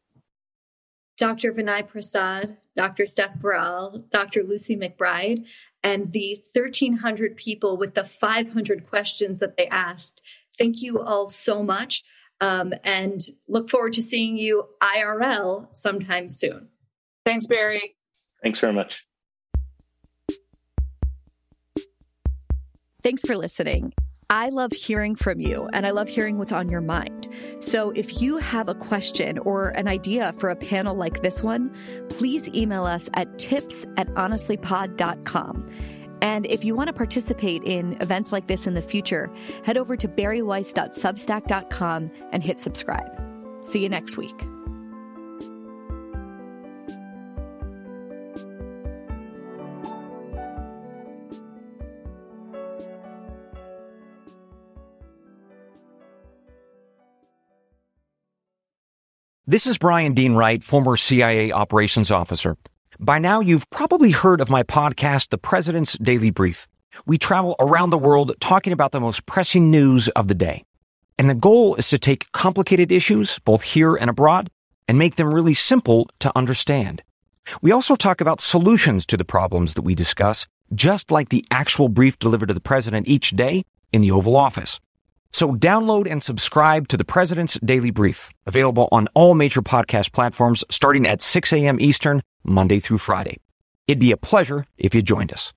Dr. Vinay Prasad, Dr. Steph Baral, Dr. Lucy McBride, and the 1,300 people with the 500 questions that they asked. Thank you all so much. Um, and look forward to seeing you IRL sometime soon. Thanks, Bari. Thanks very much. Thanks for listening. I love hearing from you and I love hearing what's on your mind. So if you have a question or an idea for a panel like this one, please email us at tips at honestlypod.com. And if you want to participate in events like this in the future, head over to bariweiss.substack.com and hit subscribe. See you next week. This is Brian Dean Wright, former CIA operations officer. By now, you've probably heard of my podcast, The President's Daily Brief. We travel around the world talking about the most pressing news of the day. And the goal is to take complicated issues, both here and abroad, and make them really simple to understand. We also talk about solutions to the problems that we discuss, just like the actual brief delivered to the president each day in the Oval Office. So download and subscribe to the President's Daily Brief, available on all major podcast platforms starting at 6 a.m. Eastern, Monday through Friday. It'd be a pleasure if you joined us.